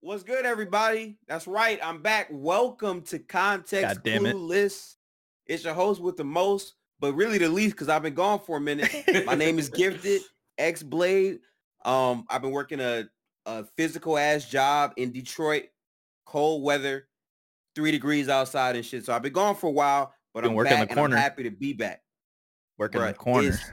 What's good, everybody? That's right. I'm back. Welcome to Context God damn it. Clueless. It's your host with the most, but really the least because I've been gone for a minute. My name is Gifted X Blade. Um, I've been working a, a physical ass job in Detroit, cold weather, three degrees outside and shit. So I've been gone for a while, but Been I'm working the back and I'm corner. happy to be back. Working Bruh, the corner. It's,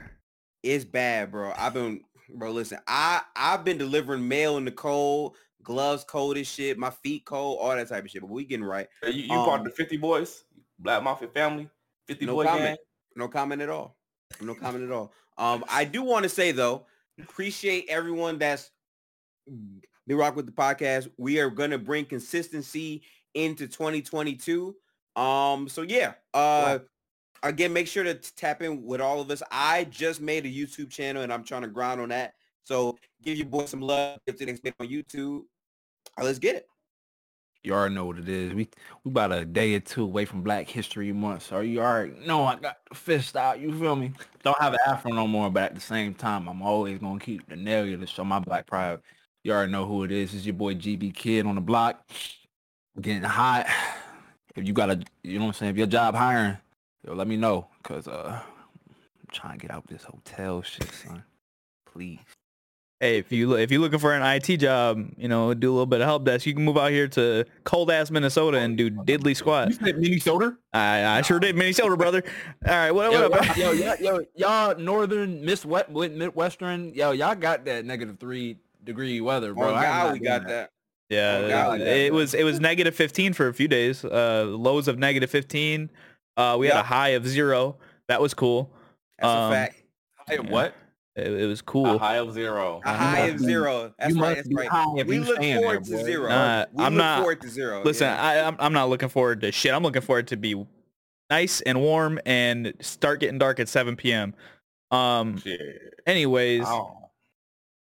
it's bad, bro. I've been, bro. Listen, I I've been delivering mail in the cold, gloves cold as shit, my feet cold, all that type of shit. But we getting right. Hey, You, you part Um, of the 50 boys, Black Mafia family, 50 No boy comment. gang. No comment at all. No comment at all. Um, I do want to say though, appreciate everyone that's been rock with the podcast. We are gonna bring consistency into 2022. Um, so yeah. Uh again, make sure to tap in with all of us. I just made a YouTube channel and I'm trying to grind on that. So give your boy some love if it ain't on YouTube. Let's get it. You already know what it is. We we about a day or two away from Black History Month, so you already know I got the fist out. You feel me? Don't have an afro no more, but at the same time, I'm always gonna keep the nail to show my black pride. You already know who it is. It's your boy GB Kid on the block, getting hot. If you got a, you know what I'm saying. If your job hiring, yo, let me know, cause uh, I'm trying to get out this hotel shit, son. Please. Hey, if you if you're looking for an IT job, you know, do a little bit of help desk, you can move out here to cold ass Minnesota and do diddly squat. You said Minnesota? I I sure did, Minnesota, brother. All right, what, Yo, what up? yo, yo, yo, y'all northern Miss Wet Midwestern, yo, y'all got that negative three degree weather, bro. Oh God, we got that. Yeah, Oh, God, it, it was it was negative 15 for a few days. Uh, lows of negative 15. Uh, we had a high of zero. That was cool. That's Um, a fact. Hey, Yeah. what? It, it was A cool. high of zero. A high of zero. That's you right. That's right. high if We look forward there, to zero. Nah, we I'm look not- forward to zero. Listen, yeah. I, I'm I'm not looking forward to shit. I'm looking forward to be nice and warm and start getting dark at 7 p.m. Um. Shit. Anyways, Oh.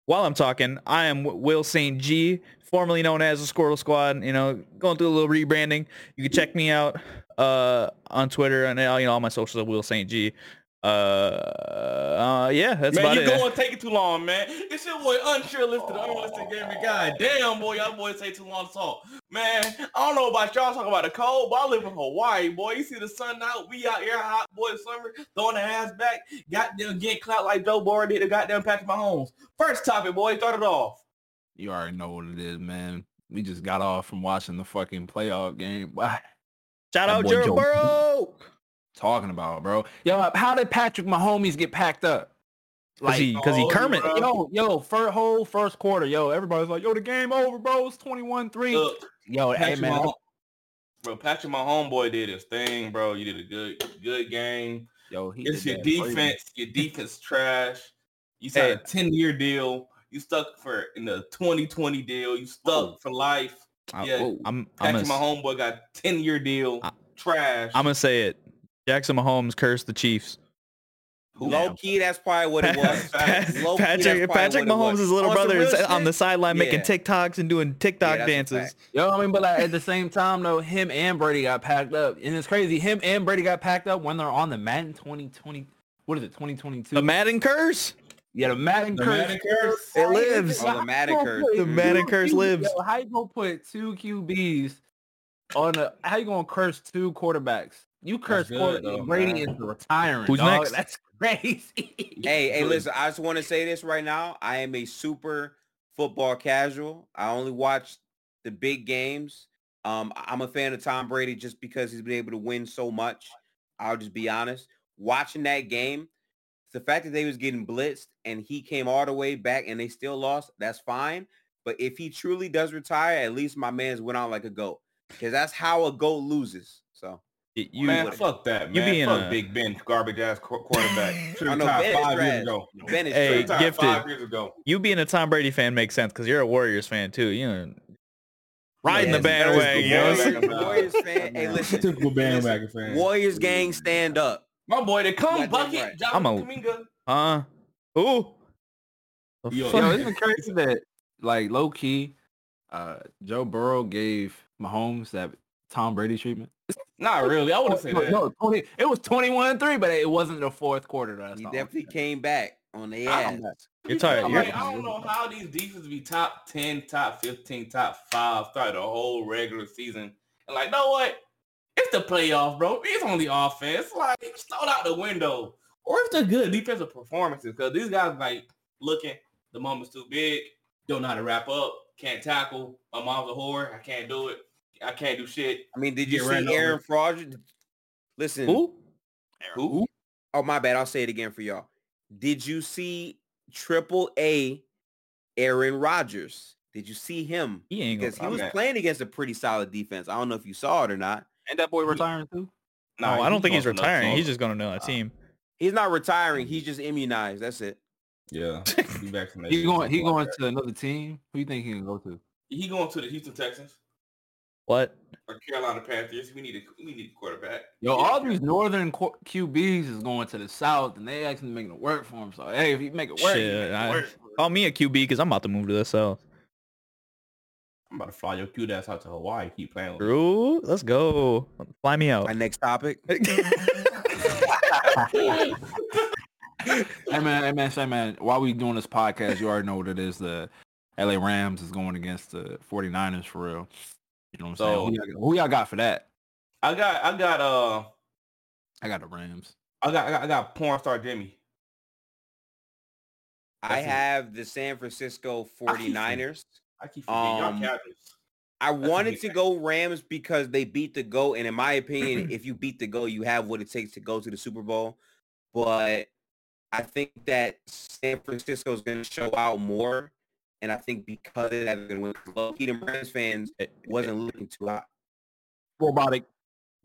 while I'm talking, I am Will St. G, formerly known as the Squirtle Squad. You know, going through a little rebranding. You can check me out uh on Twitter and you know all my socials are Will St. G. Uh, uh yeah, that's man, about you it. going take it too long, man. It's your boy unsure listed, unlisted gaming guy. Damn, boy, y'all boys take too long to talk. Man, I don't know about y'all talking about the cold, but I live in Hawaii, boy. You see the sun out, we out here hot, boy, summer, throwing the ass back, got goddamn getting clout like Joe Burrow did to goddamn Patrick Mahomes. First topic, boy, start it off. You already know what it is, man. We just got off from watching the fucking playoff game. Why? Shout That out boy Joe Joe- Burrow. Talking about, bro. Yo, how did Patrick Mahomes get packed up? Cause he, cause he oh, Kermit. bro. Yo, yo, for whole first quarter, yo, everybody's like, yo, the game over, bro. It's 21-3. Look, Yo, hey, man. Mahom- bro, Patrick, my homeboy, did his thing, bro. You did a good, good game. Yo, he It's your that crazy. defense. Your defense trash. You signed Hey. a 10 year deal. You stuck for in the 2020 deal. You stuck Oh. for life. I- Yeah. whoa. I'm I'm Patrick, my homeboy, got 10 year deal. I- trash. I'm gonna say it. Jackson Mahomes cursed the Chiefs. Low key, that's probably what it was. Facts. Low key, Patrick probably Patrick was. Mahomes' little On brother is on the shit, sideline making. TikToks and doing TikTok Yeah, dances. Yo, I mean, but like, at the same time, though, him and Brady got packed up, and it's crazy. Him and Brady got packed up when they're on the Madden 2020. What is it? 2022. The Madden curse. yeah, the Madden The curse. Madden curse. It lives. Oh, the Madden How curse. gonna The put Madden curse lives. Yo, how you gonna put two QBs on a? How you gonna curse two quarterbacks? You curse good, quarter- though, Brady man. into retiring. Who's dog. next? That's crazy. Hey, hey, listen, I just want to say this right now. I am a super football casual. I only watch the big games. Um, I- I'm a fan of Tom Brady just because he's been able to win so much. I'll just be honest. Watching that game, the fact that they was getting blitzed and he came all the way back and they still lost, that's fine. But if he truly does retire, at least my man's went out like a goat. Because that's how a goat loses. So Y- You man, would- fuck that, you being fuck a- Big Ben, garbage ass quarterback. Should I have know, retired Ben is five trash. years ago. Ben is Hey, Should've trash. retired gifted. five years ago. you being a Tom Brady fan makes sense because you're a Warriors fan too. You know, riding Yeah, the bandwagon. You know, what I'm saying? bandwagon. Warriors fan. Hey, listen. Typical bandwagon fan. Warriors gang, stand up. My boy, they come Goddamn bucket. right. Jonathan I'm a- Kuminga. huh? Ooh. Yo, fuck? Yo, isn't crazy that like low key, uh, Joe Burrow gave Mahomes that Tom Brady treatment? Not really. I wouldn't say no, that. no, 20, it was 21-3, but it wasn't the fourth quarter. That's He definitely came back on the I- ass. You're tired. I'm You're, like, I don't know how these defenses be top 10, top 15, top 5 throughout the whole regular season. And like, know what? It's the playoff, bro. It's only offense. Like, it's thrown out the window. Or it's the good defensive performances. Because these guys, like, looking, the moment's too big, don't know how to wrap up, can't tackle. My mom's a whore. I can't do it. I can't do shit. I mean, did you Get ran see Aaron over. Fraudry? Listen. who? Who? Oh, my bad. I'll say it again for y'all. Did you see Triple A Aaron Rodgers? Did you see him? He ain't Because gonna. he was Okay. playing against a pretty solid defense. I don't know if you saw it or not. Ain't that boy retiring too? No, I don't think he's going to retiring. another He's just going to uh, another team. He's not retiring. He's just immunized. That's it. Yeah. Be vaccinated. He going he going to another team. Who you think he can go to? He going to the Houston Texans What? or Carolina Panthers. We need a we need a quarterback. Yo, Yeah. all these northern qu- QBs is going to the south, and they actually making it work for him. So hey, if you make it work, Shit, make it I- work. Call me a QB because I'm about to move to the south. I'm about to fly your cute ass out to Hawaii. Keep playing with me. Drew, let's go. Fly me out. My next topic. Hey man, hey man, say man, while we doing this podcast, you already know what it is. The LA Rams is going against the 49ers for real. You know what I'm So- saying? Who y'all, who y'all got for that? I got I got uh I got the Rams. I got I got, I got porn star Jimmy. I That's it. have the San Francisco I keep 49ers. I keep forgetting Um, y'all captains. I a wanted to go Rams because they beat the GO. And in my opinion, if you beat the GO, you have what it takes to go to the Super Bowl. But I think that San Francisco is going to show out more. And I think because of that, they're going to win. Low key, the Rams fans wasn't looking too hot. Robotic.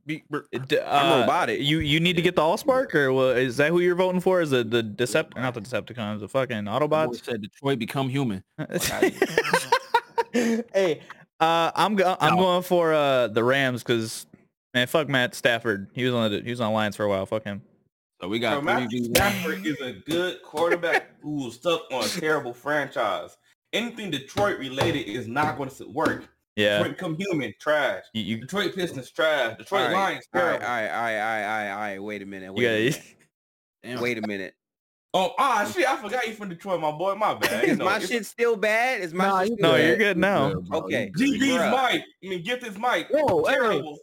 Beat, br- D- I'm uh, robotic. You you need to get the Allspark or what, is that who you're voting for? Is the the Decept not the Decepticons, the fucking Autobots? said Detroit become human. hey, uh, I'm go- I'm No. going for uh the Rams because man, fuck Matt Stafford. He was on the he was on Lions for a while. Fuck him. So we got three Matthew v one. Stafford is a good quarterback who was stuck on a terrible franchise. Anything Detroit related is not going to work. Yeah. Detroit become human, trash. You, you, Detroit Pistons, trash. Detroit All right, Lions, all right, terrible. all right, all right, all right, all right, all right. Wait a minute. Wait, you a minute. Damn. wait a minute. Oh, ah, shit! I forgot you from Detroit, my boy. My bad. You Is know, my shit still bad? Is my Nah, shit still no, bad? you're good now. Yeah. Okay. GB's mic. I mean, gift his mic. Whoa, terrible.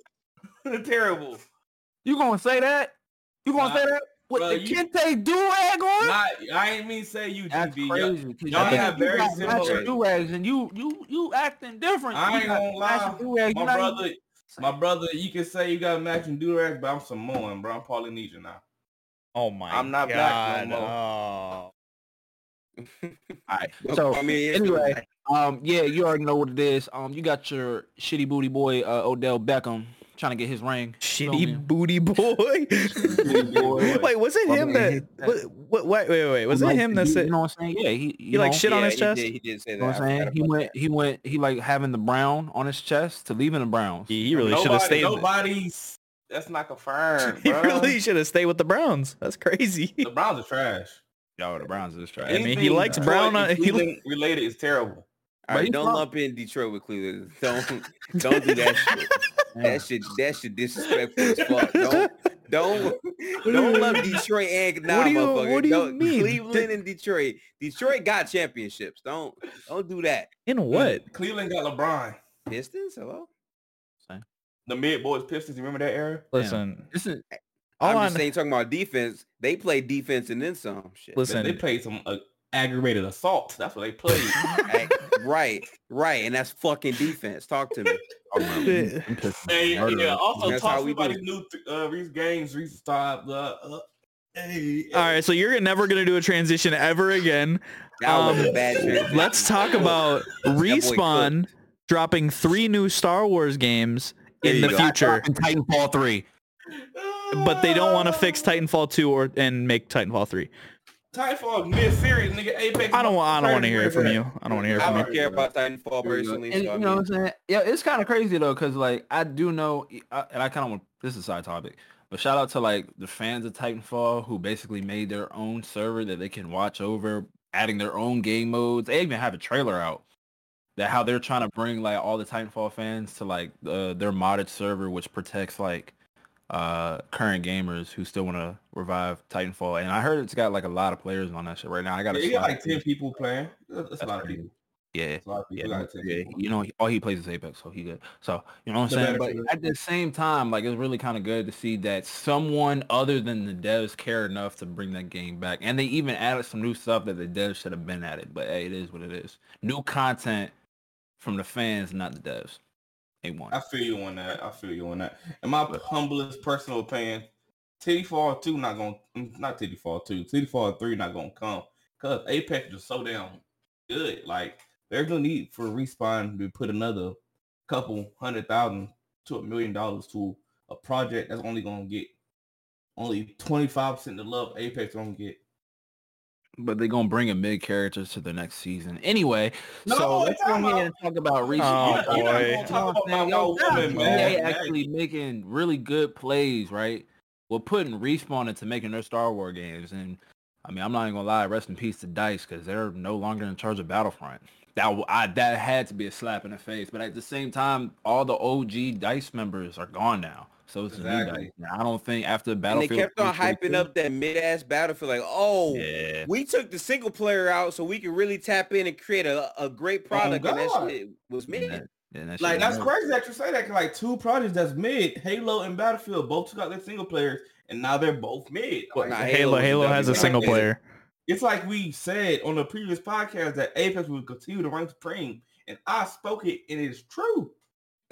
terrible. you gonna say that? You gonna Nah, say that? With bro, the you- Kente do-rag on? Not, I ain't mean say you, That's GB. crazy. 'cause y'all you have got very matching similar- do-rags and you you you acting different. I ain't gonna lie. do-rags. My You not even- brother, my brother, you can say you got matching durag, but I'm Samoan, bro. I'm Polynesian now. Oh my I'm not black no God. All right. So I mean, anyway, um, yeah, you already know what it is. Um, you got your shitty booty boy uh, Odell Beckham trying to get his ring. Shitty me. booty boy. boy. wait, was it him that? What, what, wait, wait, wait. Was it Like, him that said? You know what I'm saying? Yeah, he He, like, know, shit on Yeah, his he chest? did- He did, say You that. know what I'm saying? He about went, he went, he like having the brown on his chest to leaving the Browns. He, he really should have stayed. nobody's. That's not confirmed. He really should have stayed with the Browns. That's crazy. The Browns are trash. Yo, the Browns is trash. I mean, he likes Detroit Brown and on- he li- Cleveland related is terrible. All But don't lump in Detroit with Cleveland. Don't don't do that shit. That shit that shit disrespectful as fuck. Don't don't don't love Detroit and nah, What do you- motherfucker. what do you Don't- mean? Cleveland and Detroit. Detroit got championships. Don't don't do that. In what? Cleveland got LeBron. Pistons, hello. Same. The mid boys Pistons. You remember that era? Listen, This is all I'm on. just saying, talking about defense. They play defense and then some shit. Listen, They played some uh, aggravated assault. That's what they played. Hey, right, right, and that's fucking defense. Talk to me. hey, yeah. Also, That's how talk we about these new th- uh, these games. Reese stop. Uh, uh, hey, all right, so you're never gonna do a transition ever again. That was a Um, bad transition. Let's talk about respawn dropping three new Star Wars games There in the go. future, Titanfall three. but they don't want to fix Titanfall 2 or and make Titanfall 3. Titanfall mid series, nigga. Apex. I don't. wa- I don't want to hear it from you. I don't want to hear it from you. I don't care about Titanfall personally. And, so you know what I'm saying? Yeah, it's kind of crazy though, cause like I do know, I- and I kind of want this is a side topic, but shout out to like the fans of Titanfall who basically made their own server that they can watch over, adding their own game modes. They even have a trailer out that how they're trying to bring like all the Titanfall fans to like uh, their modded server, which protects like uh current gamers who still want to revive Titanfall. And I heard it's got like a lot of players on that shit right now. I got Yeah, got like ten people playing. That's, that's a lot of people. Yeah. That's a lot of Yeah, people. no, got 10 yeah, you know, all he plays is Apex, so he good. So you know what I'm saying. But at the same time, like it's really kind of good to see that someone other than the devs care enough to bring that game back, and they even added some new stuff that the devs should have been at it. But hey, it is what it is. New content from the fans, not the devs. I feel you on that. I feel you on that. In my humblest personal opinion, Titty Fall 2 not gonna not Titty Fall 2, Titty Fall 3 not gonna come. Cause Apex is so damn good. Like there's no need for respawn to put another couple hundred thousand to a million dollars to a project that's only gonna get only 25% of the love Apex gonna get. But they're gonna bring a mid character to the next season anyway. No, so let's go ahead and talk about recent. Oh, You're not- you're not boy. talk about Yo, woman, EA man. actually making really good plays, right? We're putting respawn into making their Star Wars games, and I mean, I'm not even gonna lie. Rest in peace to Dice because they're no longer in charge of Battlefront. That I, that had to be a slap in the face, but at the same time, all the OG Dice members are gone now, so it's a new Exactly. Dice. Now, I don't think after And they kept on hyping up that mid-ass battlefield, like, oh, Yeah, we took the single player out so we could really tap in and create a, a great oh, product, and that God. shit was mid. that- and that Like that's was- crazy that you say that. 'cause, like two projects that's mid, Halo and Battlefield, both took out their single players, and now they're both mid. Well, Like, nah, Halo Halo Halo has a single like player. it's like we said on the previous podcast that Apex would continue to reign supreme, and I spoke it, and it's true.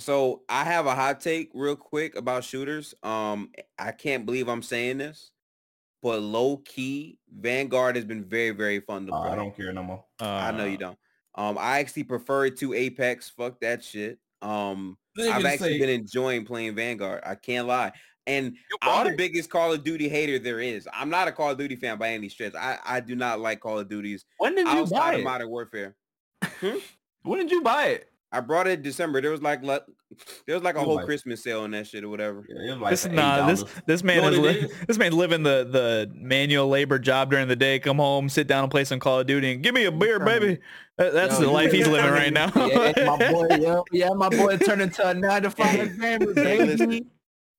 So I have a hot take real quick about shooters. Um, I can't believe I'm saying this, but low key, Vanguard has been very, very fun to Uh, play. I don't care no more. I know you don't. Um, I actually prefer it to Apex. Fuck that shit. Um, I've actually say- been enjoying playing Vanguard. I can't lie. And You I'm bought the biggest Call of Duty hater there is. I'm not a Call of Duty fan by any stretch. I, I do not like Call of Duties When did you buy it? Modern Warfare. When did you buy it? I brought it in December. There was like le- there was like a You who like- Christmas sale on that shit or whatever. Yeah, it was like This nah, this this man know is, what li- it is? this man's living the the manual labor job during the day. Come home, sit down, and play some Call of Duty, and give me a beer, baby. That's Yo, the life he's living right now. yeah, my boy, yeah, yeah, my boy turned into a nine to five gamer, Hey, baby. listen.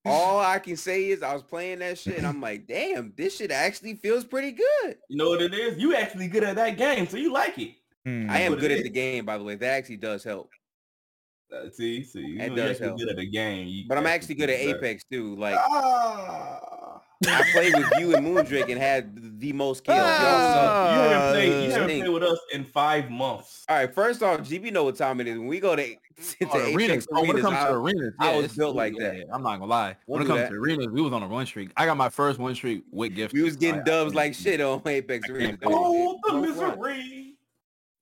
All I can say is I was playing that shit and I'm like, damn, this shit actually feels pretty good. You know what it is? You actually good at that game, so you like it. Hmm. I am good at the game, by the way. That actually does help. Uh, see, see, you That know, does you're actually help. good at the game. You But I'm actually good at that. Apex too. Like Ah. I played with you and Moondrake and had the most kills. Y'all. You haven't played. You haven't played with us in five months. All right, first off, GB know what time it is. When we go to, to Oh, the arenas. Apex Oh, when it comes I- to arenas, I was built like yeah, that. yeah, I'm not gonna lie. We'll when it comes that. to arenas, we was on a run streak. I got my first win streak with gift. we was getting dubs like shit on Apex arenas. Oh, the Don't misery.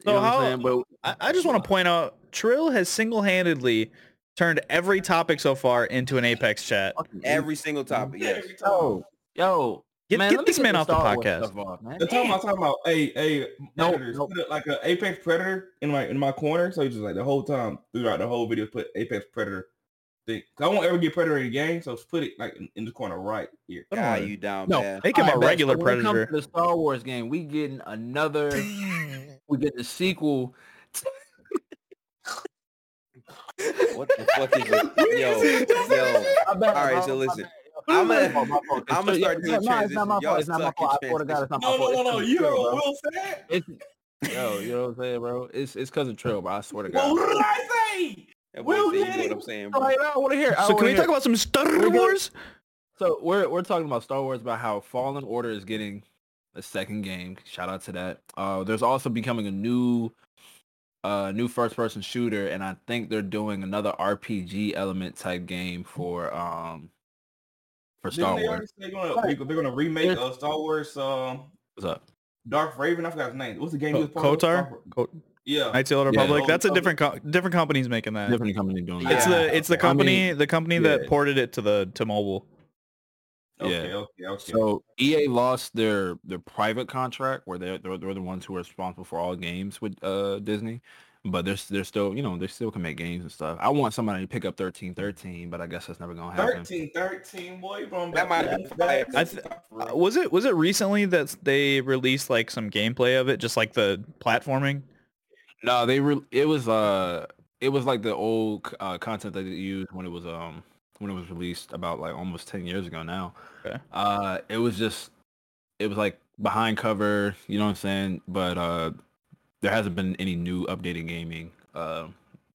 So what I'm how- saying? But I, I just want to point out, Trill has single-handedly turned every topic so far into an Apex chat. Every single topic, yes. Every yo, yo, Get- man, get let me this man off the podcast. stuff off, man. They're talking about talking about hey hey No, predators. no. Put it like an apex predator in my in my corner. So you just like the whole time throughout the whole video put apex predator thing. 'Cause I won't ever get predator in the game, so just put it like in, in the corner right here. Don't Ah, worry. you down No, bad. Make him Alright, a regular So when it comes predator. to the Star Wars game, we getting another. we get the sequel. What the fuck is it? Yo, yo. My bad, All right, so listen. I'm gonna- fault, my fault. I'm gonna Yeah, start doing no, it's not my transitions. fault. It's not my fault. I swear to God, it's not my No, fault. no, no, no. It's You heard Trill, what bro. Will said? Yo, you know what I'm saying, bro? It's it's cousin Trill, bro. I swear to Well, God. what did I say? That boy Will said, you know what it. I'm saying, bro. All right, I want to hear. I So can we hear. talk about some Star good. Wars? So we're we're talking about Star Wars about how Fallen Order is getting a second game. Shout out to that. Uh, there's also becoming a new uh new first person shooter, and I think they're doing another RPG element type game for um for Star they Wars. They're gonna, they- they're gonna remake There's- uh, Star Wars um What's up? Darth Revan. I forgot his name. What's the game? he was part of? KOTOR? Star- Co- Yeah. Knights of the Old Yeah. Republic. That's a different co- different companies making that. Different company doing It's that. Yeah. the it's the okay. I company the company that ported it to the to mobile. Okay, Yeah. okay, okay. So EA lost their their private contract where they're, they're they're the ones who are responsible for all games with uh Disney, but they're they're still you know they still can make games and stuff. I want somebody to pick up thirteen thirteen, but I guess that's never gonna happen. 13, 13, boy. From That might be fire. I th- Uh, was it was it recently that they released like some gameplay of it, just like the platforming? No, they re- it was uh it was like the old uh, content that they used when it was um when it was released about like almost ten years ago now. Okay. Uh, it was just it was like behind cover, you know what I'm saying? But uh, there hasn't been any new updated gaming uh,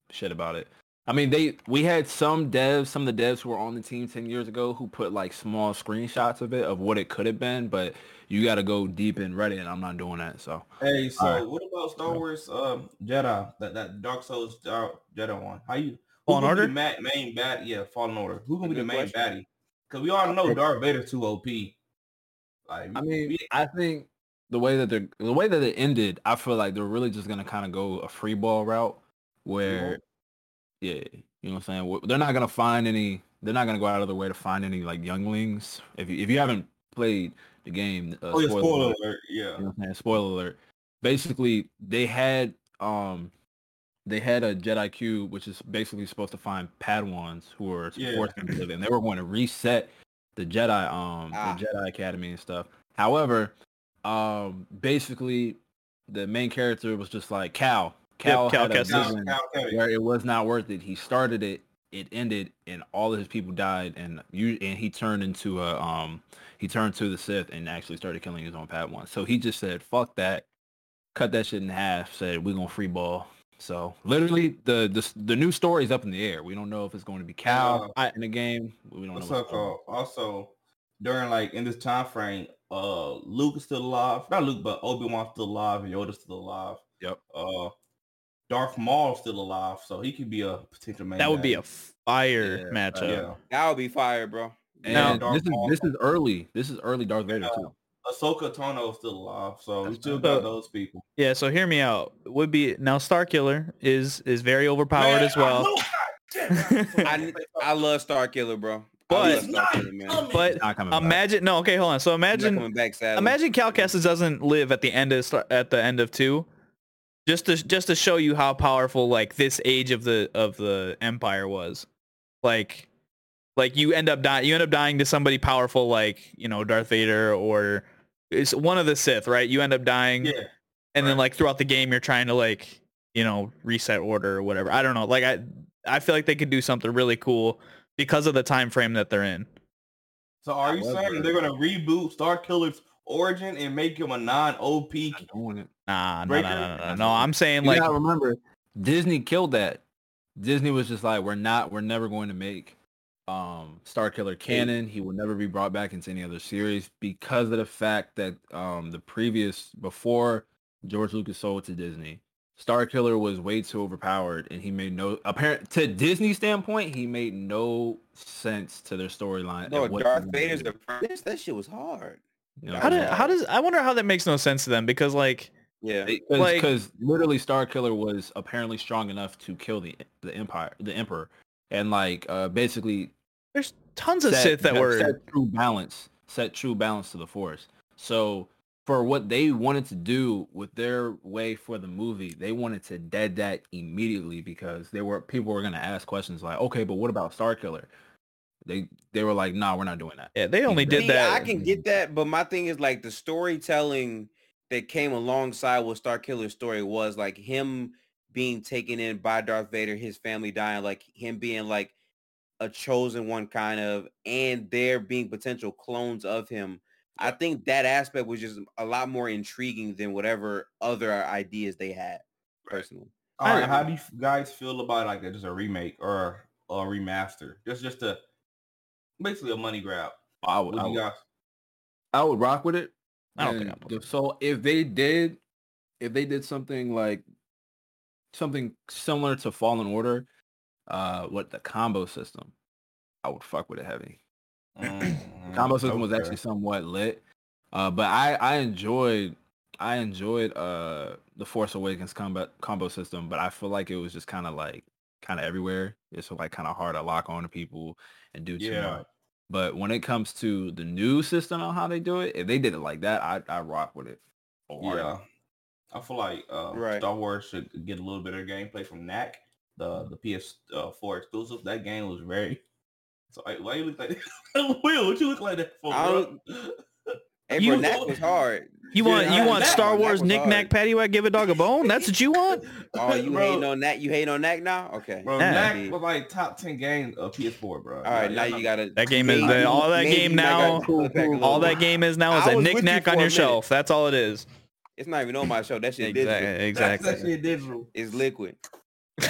shit about it. I mean, they we had some devs, some of the devs who were on the team ten years ago who put like small screenshots of it of what it could have been, but you got to go deep in Reddit, and I'm not doing that. So Hey, so Alright. what about Star Wars um Jedi? That that Dark Souls Star Jedi one. How you who Fallen gonna Order? the ma- main bat yeah, Fallen Order. Who gonna be the main question. baddie? Because we all know Darth Vader's too OP. Like I mean, we- I think the way that they're the way that it ended, I feel like they're really just gonna kind of go a free ball route where, yeah, you know what I'm saying. They're not gonna find any. They're not gonna go out of their way to find any like younglings. If you if you haven't played the game, uh, oh yeah, spoiler spoiler alert, alert. Yeah. you know what I'm saying? Spoiler alert. Basically, they had um they had a Jedi cube, which is basically supposed to find Padawans who are Yeah. sensitive, and they were going to reset the Jedi um Ah. the Jedi Academy and stuff. However, um basically the main character was just like Cal. Cal, Cal had a Kestis. Cal- vision Cal where it was not worth it. He started it, it ended, and all of his people died, and you and he turned into a um he turned to the Sith and actually started killing his own Padawan. So he just said, "Fuck that," cut that shit in half. Said we're gonna free ball. So literally, the the the new story is up in the air. We don't know if it's going to be Cal Uh, in the game. We don't What's know. up, Also, during like in this time frame, uh, Luke is still alive. Not Luke, but Obi Wan still alive and Yoda's still alive. Yep. Uh, Darth Maul's still alive, so he could be a potential main. That would be a fire Yeah, matchup. yeah. That would be fire, bro. And Now- Darth this is Maul. this is early. This is early Darth Vader too. Uh, Ahsoka Tano is still alive, so we still got those people. Yeah, so hear me out. Would be now Star Killer is is very overpowered Man, as well. know- I, I love Star Killer, bro. But- I love He's Star not Killer, But Not coming back. imagine no, okay, hold on. So imagine back, imagine Cal Kestis doesn't live at the end of at the end of two, just to just to show you how powerful like this age of the of the Empire was, like like you end up dying you end up dying to somebody powerful like you know Darth Vader or it's one of the Sith, right? You end up dying, Yeah, and then like throughout the game you're trying to like you know reset order or whatever. I don't know. Like I I feel like they could do something really cool because of the time frame that they're in. So are you However- saying they're gonna reboot Star Killer's origin and make him a non-OP? Not doing it. Nah, no, Breaker? no, no, no, no. I'm saying You like gotta remember, Disney killed that. Disney was just like, we're not, we're never going to make um Star Killer canon. He will never be brought back into any other series because of the fact that um the previous before George Lucas sold to Disney, Star Killer was way too overpowered, and he made no apparent to Disney standpoint. He made no sense to their storyline. no, and what Darth Vader's to do. That shit was hard. You know how did how does I wonder how that makes no sense to them because like Yeah. because Like- literally Star Killer was apparently strong enough to kill the the empire, the emperor, and like uh basically there's tons of set, Sith that were set true balance, set true balance to the force. So for what they wanted to do with their way for the movie, they wanted to dead that immediately because they were people were gonna ask questions like, okay, but what about Star Killer? They they were like, nah, we're not doing that. yeah, they only did See, that. I can get that, but my thing is like the storytelling that came alongside what Star Killer's story was like him being taken in by Darth Vader, his family dying, like him being like a chosen one kind of, and there being potential clones of him. I think that aspect was just a lot more intriguing than whatever other ideas they had personally. All right, how do you guys feel about like a, just a remake or a remaster? Just just a basically a money grab. I would, I would. I would rock with it. I don't think And putting the- so if they did if they did something like something similar to Fallen Order, uh what the combo system, I would fuck with it heavy. Mm, Combo system was actually somewhat lit. Uh but I I enjoyed I enjoyed uh the Force Awakens combat combo system, but I feel like it was just kind of like kind of everywhere. It's like kind of hard to lock on to people and do too Yeah. much. But when it comes to the new system on how they do it, if they did it like that, I I rock with it. wholeheartedly. Yeah, I feel like uh, Right. Star Wars should get a little bit of gameplay from Knack, the the PS4 exclusive. That game was very. So I, why you look like that? Will? What you look like that for? I? Hey, You- bro, Knack was hard. You want you want that- Star that Wars was Knick Knack hard. Paddywhack Give a Dog a Bone? That's what you want? Oh, you Bro. hating on that? You hating on that now? Okay. Bro, Yeah. Knack was like top ten games of PS4, bro. All right, now you gotta. That game is maybe- the- all that game now- gotta pull it back a little All that game is now is a was Knick you Knack on your minute. shelf. That's all it is. It's not even on my show. That shit digital. Exactly. That's Exactly. actually digital. It's liquid.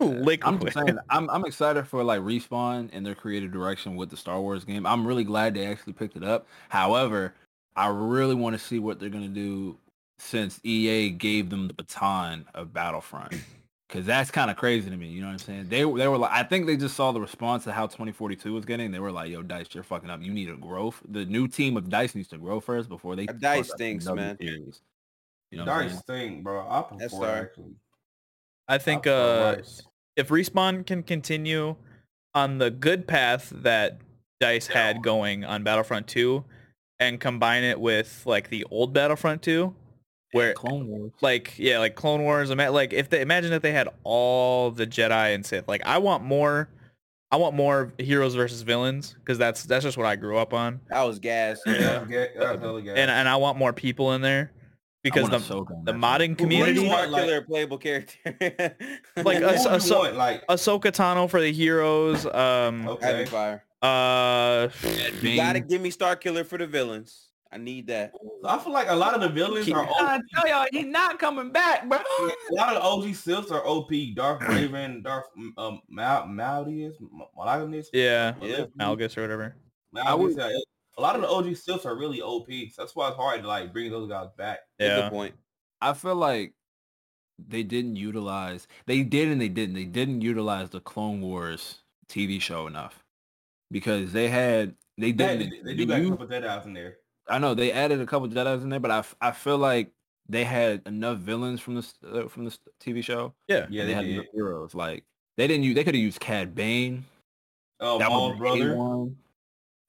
Liquid. I'm just saying, I'm I'm excited for like respawn and their creative direction with the Star Wars game. I'm really glad they actually picked it up. However, I really want to see what they're gonna do since EA gave them the baton of Battlefront. Cause that's kind of crazy to me. You know what I'm saying? They they were like, I think they just saw the response to how 2042 was getting. They were like, "Yo, Dice, you're fucking up. You need a growth. The new team of Dice needs to grow first before they." Uh, Dice fuck stinks, man. series." You know Dice saying? thing, bro. I That's prefer fair. actually. I I think prefer uh Rice. if respawn can continue on the good path that dice had going on battlefront 2 and combine it with like the old battlefront 2 where Clone Wars. like yeah like clone wars ima- like if they imagine if they had all the jedi and sith like i want more i want more heroes versus villains because that's that's just what i grew up on That was gas. Yeah, Yeah. get, that's hella and and i want more people in there because the Ahsoka the modding Who- who do community you want? Smart like- killer, playable character. Like, Who would so- so- want? like ahsoka tano for the heroes um okay. be fire. Uh You gotta give me Star Killer for the villains. I need that. I feel like a lot of the villains Keep- are OP. I tell y'all, he's not coming back, bro. A lot of the OG Siths are OP. Darth Revan, Darth um, Mal- Maldius, Malagnis. yeah Yeah. malgus or whatever I would say a lot of the OG Siths are really OP. So that's why it's hard to like bring those guys back. yeah Good point. I feel like they didn't utilize. They did and they didn't. They didn't utilize the Clone Wars TV show enough because they had they They, didn't. they, they they do got a u- couple dead eyes in there. I know they added a couple Jedi's in there, but I, I feel like they had enough villains from this uh, from this TV show. yeah Yeah, they, they, had did. enough heroes. Like they didn't use. They could have used Cad Bane. Oh, that Maul's was brother. one.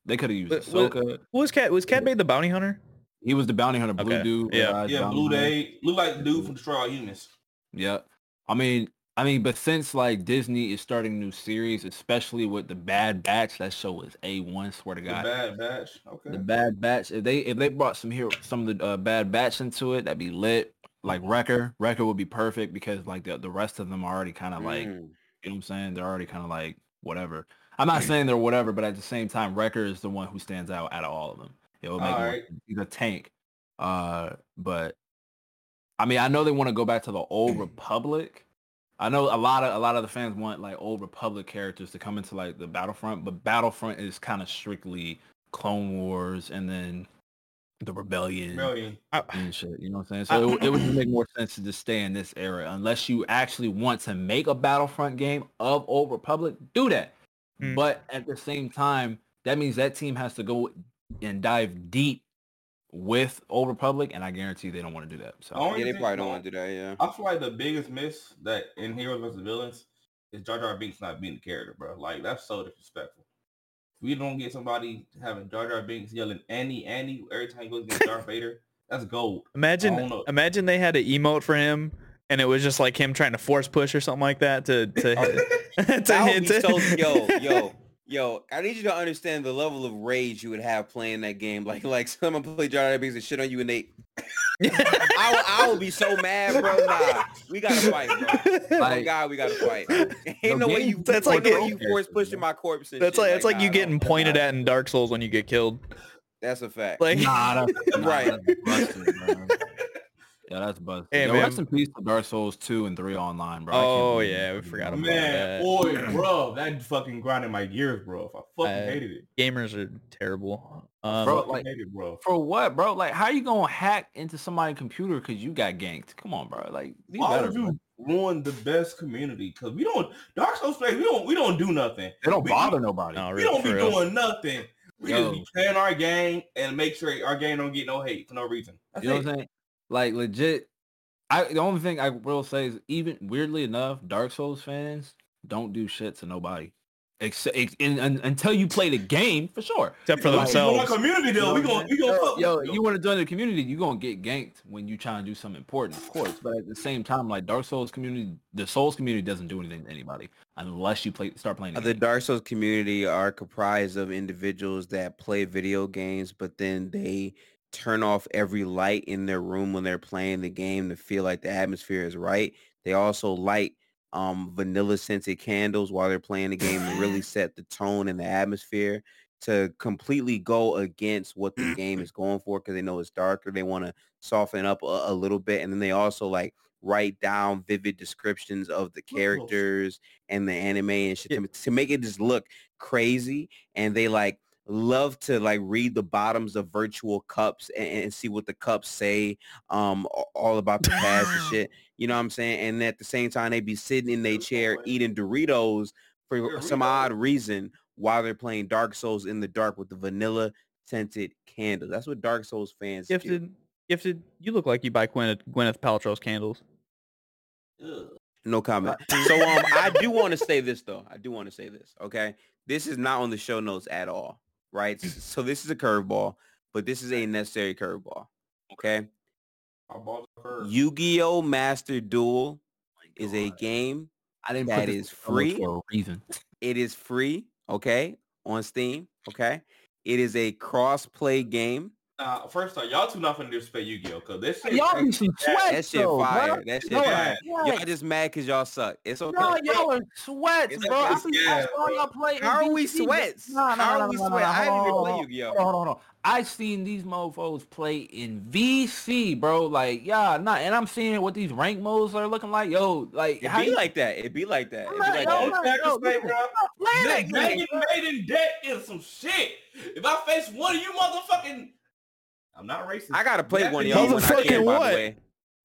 They could have used But- but- Ahsoka. who was cat was Cad Bane the bounty hunter He was the bounty hunter, blue Okay, dude. yeah. Yeah, Blue hunter. Day. Look like the dude from Destroy All Humans. Yeah. I mean, I mean, but since like Disney is starting new series, especially with the Bad Batch, that show is a one. Swear to God, The Bad Batch. Okay. the Bad Batch. If they if they brought some here some of the uh, Bad Batch into it, that'd be lit. Like Wrecker, Wrecker would be perfect because like the the rest of them are already kind of like, you Mm. know what I'm saying? They're already kind of like whatever. I'm not saying they're whatever, but at the same time, Wrecker is the one who stands out out of all of them. It would make more- Alright. he's a tank. Uh, but I mean, I know they want to go back to the old Republic. I know a lot of a lot of the fans want like old Republic characters to come into like the Battlefront, but Battlefront is kind of strictly Clone Wars and then the Rebellion Brilliant. and shit. You know what I'm saying? So it, it would make more sense to just stay in this era unless you actually want to make a Battlefront game of Old Republic. Do that, Hmm. but at the same time, that means that team has to go and dive deep with Old Republic, and I guarantee they don't want to do that. So Only Yeah, they probably don't want to do that. Yeah. I feel like the biggest miss that in Heroes vs. Villains is Jar Jar Binks not being the character, bro. Like that's so disrespectful. If we don't get somebody having Jar Jar Binks yelling Annie Annie every time he goes against Darth Vader, that's gold. Imagine imagine they had an emote for him and it was just like him trying to force push or something like that to to, to That would hit be to- so yo yo yo. I need you to understand the level of rage you would have playing that game. Like like someone play Jar Jar Binks and shit on you and they. I will, I will be so mad, bro. Nah, we gotta fight, bro. Oh Like- God, we gotta fight. Ain't no way you. That's like no way you force pushing my corpse. And That's shit. like it's like nah, you getting pointed at in Dark Souls when you get killed. That's a fact. Like Nah, that's, nah, Right. That's busted, bro. Yeah, that's busted. Hey, Yo, man. rest in peace to Dark Souls 2 and 3 online, bro. I Oh, yeah, we forgot about Man, that. boy, bro, that fucking grinded my gears, bro. I fucking Uh, hated it. gamers are terrible. Um, Bro, Fucking like- hated it, bro. For what, bro? Like, how you gonna hack into somebody's computer because you got ganked? Come on, bro. Like, be Why better, would bro. you ruin the best community? Cause we don't Dark Souls play. We don't we don't do nothing. They don't we- bother nobody. no, We don't be real. doing nothing. We Yo. just be playing our game and make sure our game don't get no hate for no reason. That's You know it. what I'm saying? Like, legit. I the only thing I will say is, even weirdly enough, Dark Souls fans don't do shit to nobody, except in, in, until you play the game for sure. Except for Like, themselves. our community though. we gonna we gonna yo, fuck with yo, you. you want to join the community, you gonna get ganked when you try to do something important, of course. But at the same time, like Dark Souls community, the Souls community doesn't do anything to anybody unless you play start playing. The The game. Dark Souls community are comprised of individuals that play video games, but then they turn off every light in their room when they're playing the game to feel like the atmosphere is right. They also light um, vanilla scented candles while they're playing the game to really set the tone and the atmosphere to completely go against what the game is going for because they know it's darker. They want to soften up a, a, little bit. And then they also like write down vivid descriptions of the characters and the anime and shit to, to make it just look crazy. And they like love to like read the bottoms of virtual cups and, and, see what the cups say um all about the past and shit you know what i'm saying? And at the same time they be sitting in their chair eating doritos for some odd reason while they're playing dark souls in the dark with the vanilla scented candles that's what dark souls fans gifted do. gifted you look like you buy gwyneth, gwyneth paltrow's candles. No comment. So um i do want to say this though. I do want to say this okay? This is not on the show notes at all right? Mm-hmm. so this is a curveball, but this is a necessary curveball. Okay. Curve. Yu-Gi-Oh! Master Duel oh is a game I didn't that is free for a reason. It is free, okay, on Steam. Okay. It is a cross-play game. Uh, first off, y'all two not finna disrespect Yu-Gi-Oh! Cause this shit, y'all be some sweat. That shit though, fire. Bro. That shit no, fire. Y'all just mad cause y'all suck. It's okay. No, y'all are sweats, It's bro. okay. I see Yeah, I saw y'all play. How are we sweats? No, no, How no, are we no, no, sweats? no, I didn't even hold play Yu-Gi-Oh. Hold on, hold on. I seen these mofos play in VC, bro. Like, yeah, not, and I'm seeing what these rank modes are looking like. Yo, like, It how be you like that. It be like that. It be I'm like not- that. yo, Back to yo, say, listen, bro. play That that Dragon Maiden deck is some shit. If I face one of you motherfucking, I'm not racist. I gotta play one of Japanese- y'all when I Motherfucking can, by what? the way.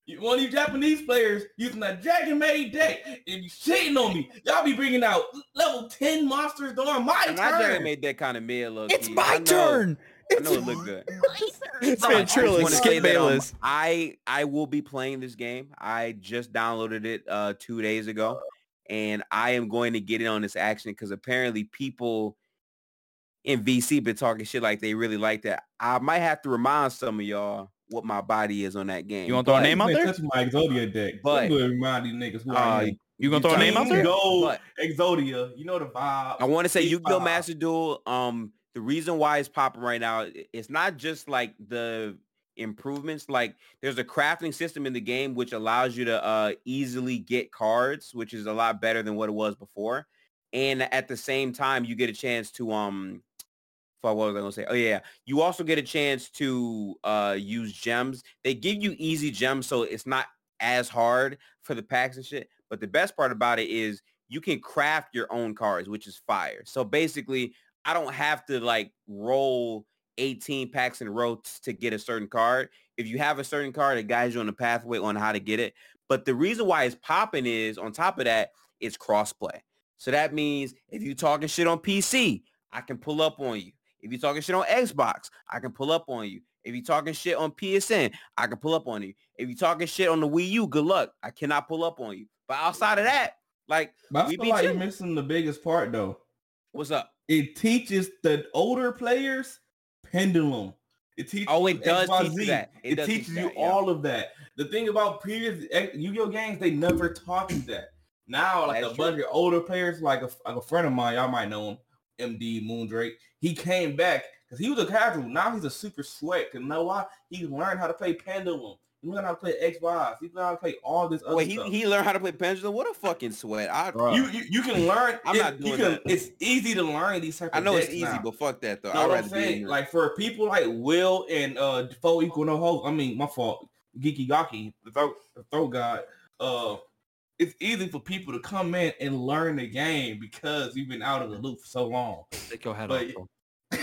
You- One of you Japanese players using that Dragon Maid deck and you shitting on me. Y'all be bringing out level 10 monsters during my And I just turn. made that kind of mid look. it's my turn I know it looked good. it's Bro, I been just Trill and wanna Skip that, um, I I will be playing this game. I just downloaded it uh two days ago, and I am going to get in on this action because apparently people in VC been talking shit like they really like that. I might have to remind some of y'all what my body is on that game. You wanna throw a name out there? Touch my Exodia deck. But- But I'm remind these niggas who Uh, I am. You gonna throw a name out there? Go Exodia. You know the vibe. I want to say Big Yu-Gi-Oh! Master Duel. Um, the reason why it's popping right now, it's not just like the improvements. Like there's a crafting system in the game which allows you to uh easily get cards, which is a lot better than what it was before. And at the same time, you get a chance to um. Fuck, what was I gonna say? Oh yeah, you also get a chance to uh use gems. They give you easy gems, so it's not as hard for the packs and shit. But the best part about it is you can craft your own cards, which is fire. So basically, I don't have to like roll 18 packs in a row to get a certain card. If you have a certain card, it guides you on the pathway on how to get it. But the reason why it's popping is on top of that, it's crossplay. So that means if you're talking shit on PC, I can pull up on you. If you're talking shit on Xbox, I can pull up on you. If you're talking shit on PSN, I can pull up on you. If you're talking shit on the Wii U, good luck. I cannot pull up on you. But outside of that, like, But I we feel like you're missing the biggest part though. what's up? It teaches the older players pendulum. It teaches Oh, it you does teach XYZ. you that. It It, does teach teaches you that, yeah. all of that. The thing about previous Yu-Gi-Oh games, they never taught you that. Now, like That's a bunch of older players, like a, like a friend of mine, y'all might know him, MD Moondrake. He came back because he was a casual. Now he's a super sweat. Cause you know why? He learned how to play pendulum. He learned how to play Xbox. He learned how to play all this other Wait, he, stuff. he learned how to play pendulum. What a fucking sweat! I Bruh. you, you you can learn. I'm it- not you doing can, that. It's easy to learn these type of I know it's easy, now. but fuck that though. Know I'd what I'm saying? Like for people like Will and uh Defoe Equal No Host, I mean my fault, Geeky Gaki, the throat the throat god, uh it's easy for people to come in and learn the game because you've been out of the loop for so long. Take your hat But- off.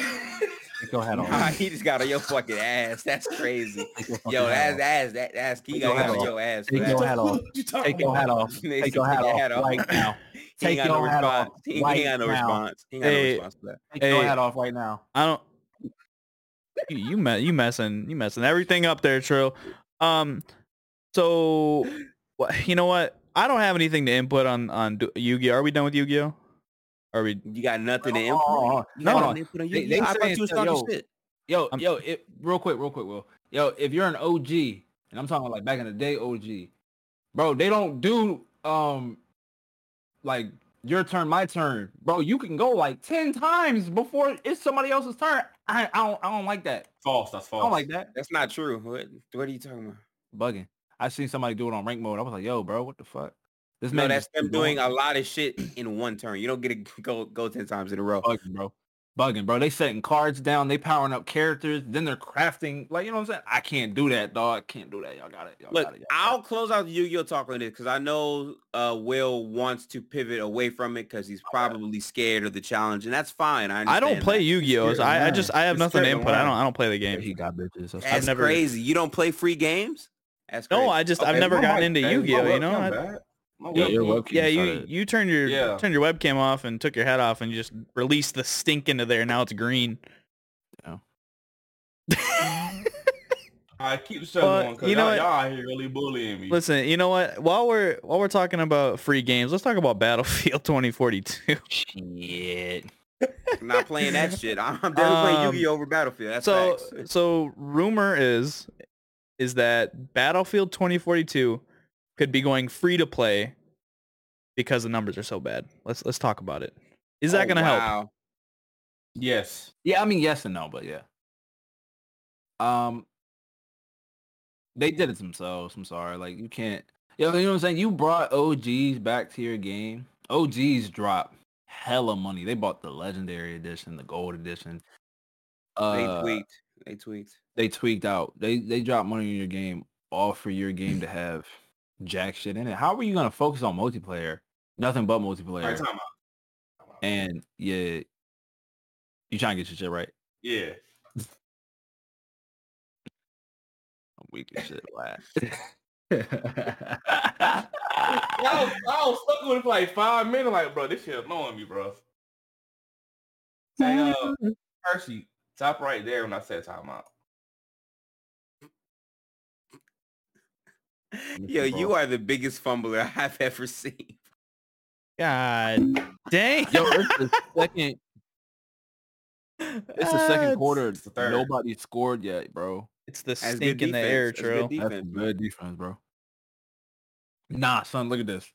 Take your hat Nah, off. he just got on your fucking ass. That's crazy. Take your fucking Yo, hat that's off. that's that ass. he got your hat on off. your ass. Take your hat off. You talking Take your hat off. Take your hat off right now. He Take got no your hat off. He, he ain't got no now. response. He ain't got no Hey. response to that. Take your Hey. hat off right now. I don't. You you, me, you messing you messing everything up there, Trill. Um, so you know what? I don't have anything to input on on Yu-Gi-Oh. Are we done with Yu-Gi-Oh? Are we? You got nothing to input. oh, oh. No, no. input on They- you? they I thought you was talking yo, shit. Yo, I'm- yo, it real quick, real quick, Will. Yo, if you're an OG, and I'm talking like back in the day OG, bro, they don't do um like your turn, my turn, bro. You can go like ten times before it's somebody else's turn. I, I don't I don't like that. False. That's false. I don't like that. That's not true. What, what are you talking about? Bugging. I seen somebody do it on rank mode. I was like, yo, bro, what the fuck? This No, man that's them keep doing a lot of shit in one turn. You don't get to go go ten times in a row. bugging, bro. Bugging, bro. They setting cards down. They powering up characters. Then they're crafting. Like, you know what I'm saying? I can't do that, dog. I can't do that. Y'all got it. Y'all Look, got it. y'all I'll close out the Yu-Gi-Oh talk on this because I know uh, Will wants to pivot away from it because he's probably scared of the challenge, and that's fine. I, I don't understand play. Yu-Gi-Oh. scared I, I just I have He's nothing to input. I don't I don't play the game. He got bitches. That's That's never- crazy. You don't play free games? That's crazy. No, I just I've never gotten mic- into hey, my Yu-Gi-Oh. You know, webcam I- bad. Yeah, your webcam- webcam yeah, you started- you turned your Yeah. turned your webcam off and took your head off and you just released the stink into there. Now it's green. I keep the show Well, going because you know y'all, what? y'all here really bullying me. Listen, you know what? While we're while we're talking about free games, let's talk about Battlefield 2042. Shit. I'm not playing that shit. I'm, I'm definitely playing Um, Yu-Gi-Oh over Battlefield. That's so facts. so rumor is is that Battlefield 2042 could be going free to play because the numbers are so bad. Let's let's talk about it. Is that Oh, going to help? yes. Yeah, I mean yes and no, but yeah. Um they did it themselves. I'm sorry. Like you can't you know, you know what I'm saying? You brought OGs back to your game. OGs dropped hella money. They bought the legendary edition, the gold edition. They Uh, tweaked. They tweaked. They tweaked out. They they dropped money in your game all for your game to have jack shit in it. How are you gonna focus on multiplayer? Nothing but multiplayer. right, time out. Time out. and yeah, you trying to get your shit right. yeah. I'm weak as shit. Wow. I was, I was stuck with it for like five minutes. Like, bro, this shit annoying me, bro. Hey, uh, Percy, stop right there when I said time Yo, you are the biggest fumbler I've ever seen. God dang. Yo, it's the second. It's the second quarter. It's the third. Nobody scored yet, bro. It's the That's stink good in the air, defense. That's good Trill. That's defense, bro. good defense, bro. Nah, son, look at this.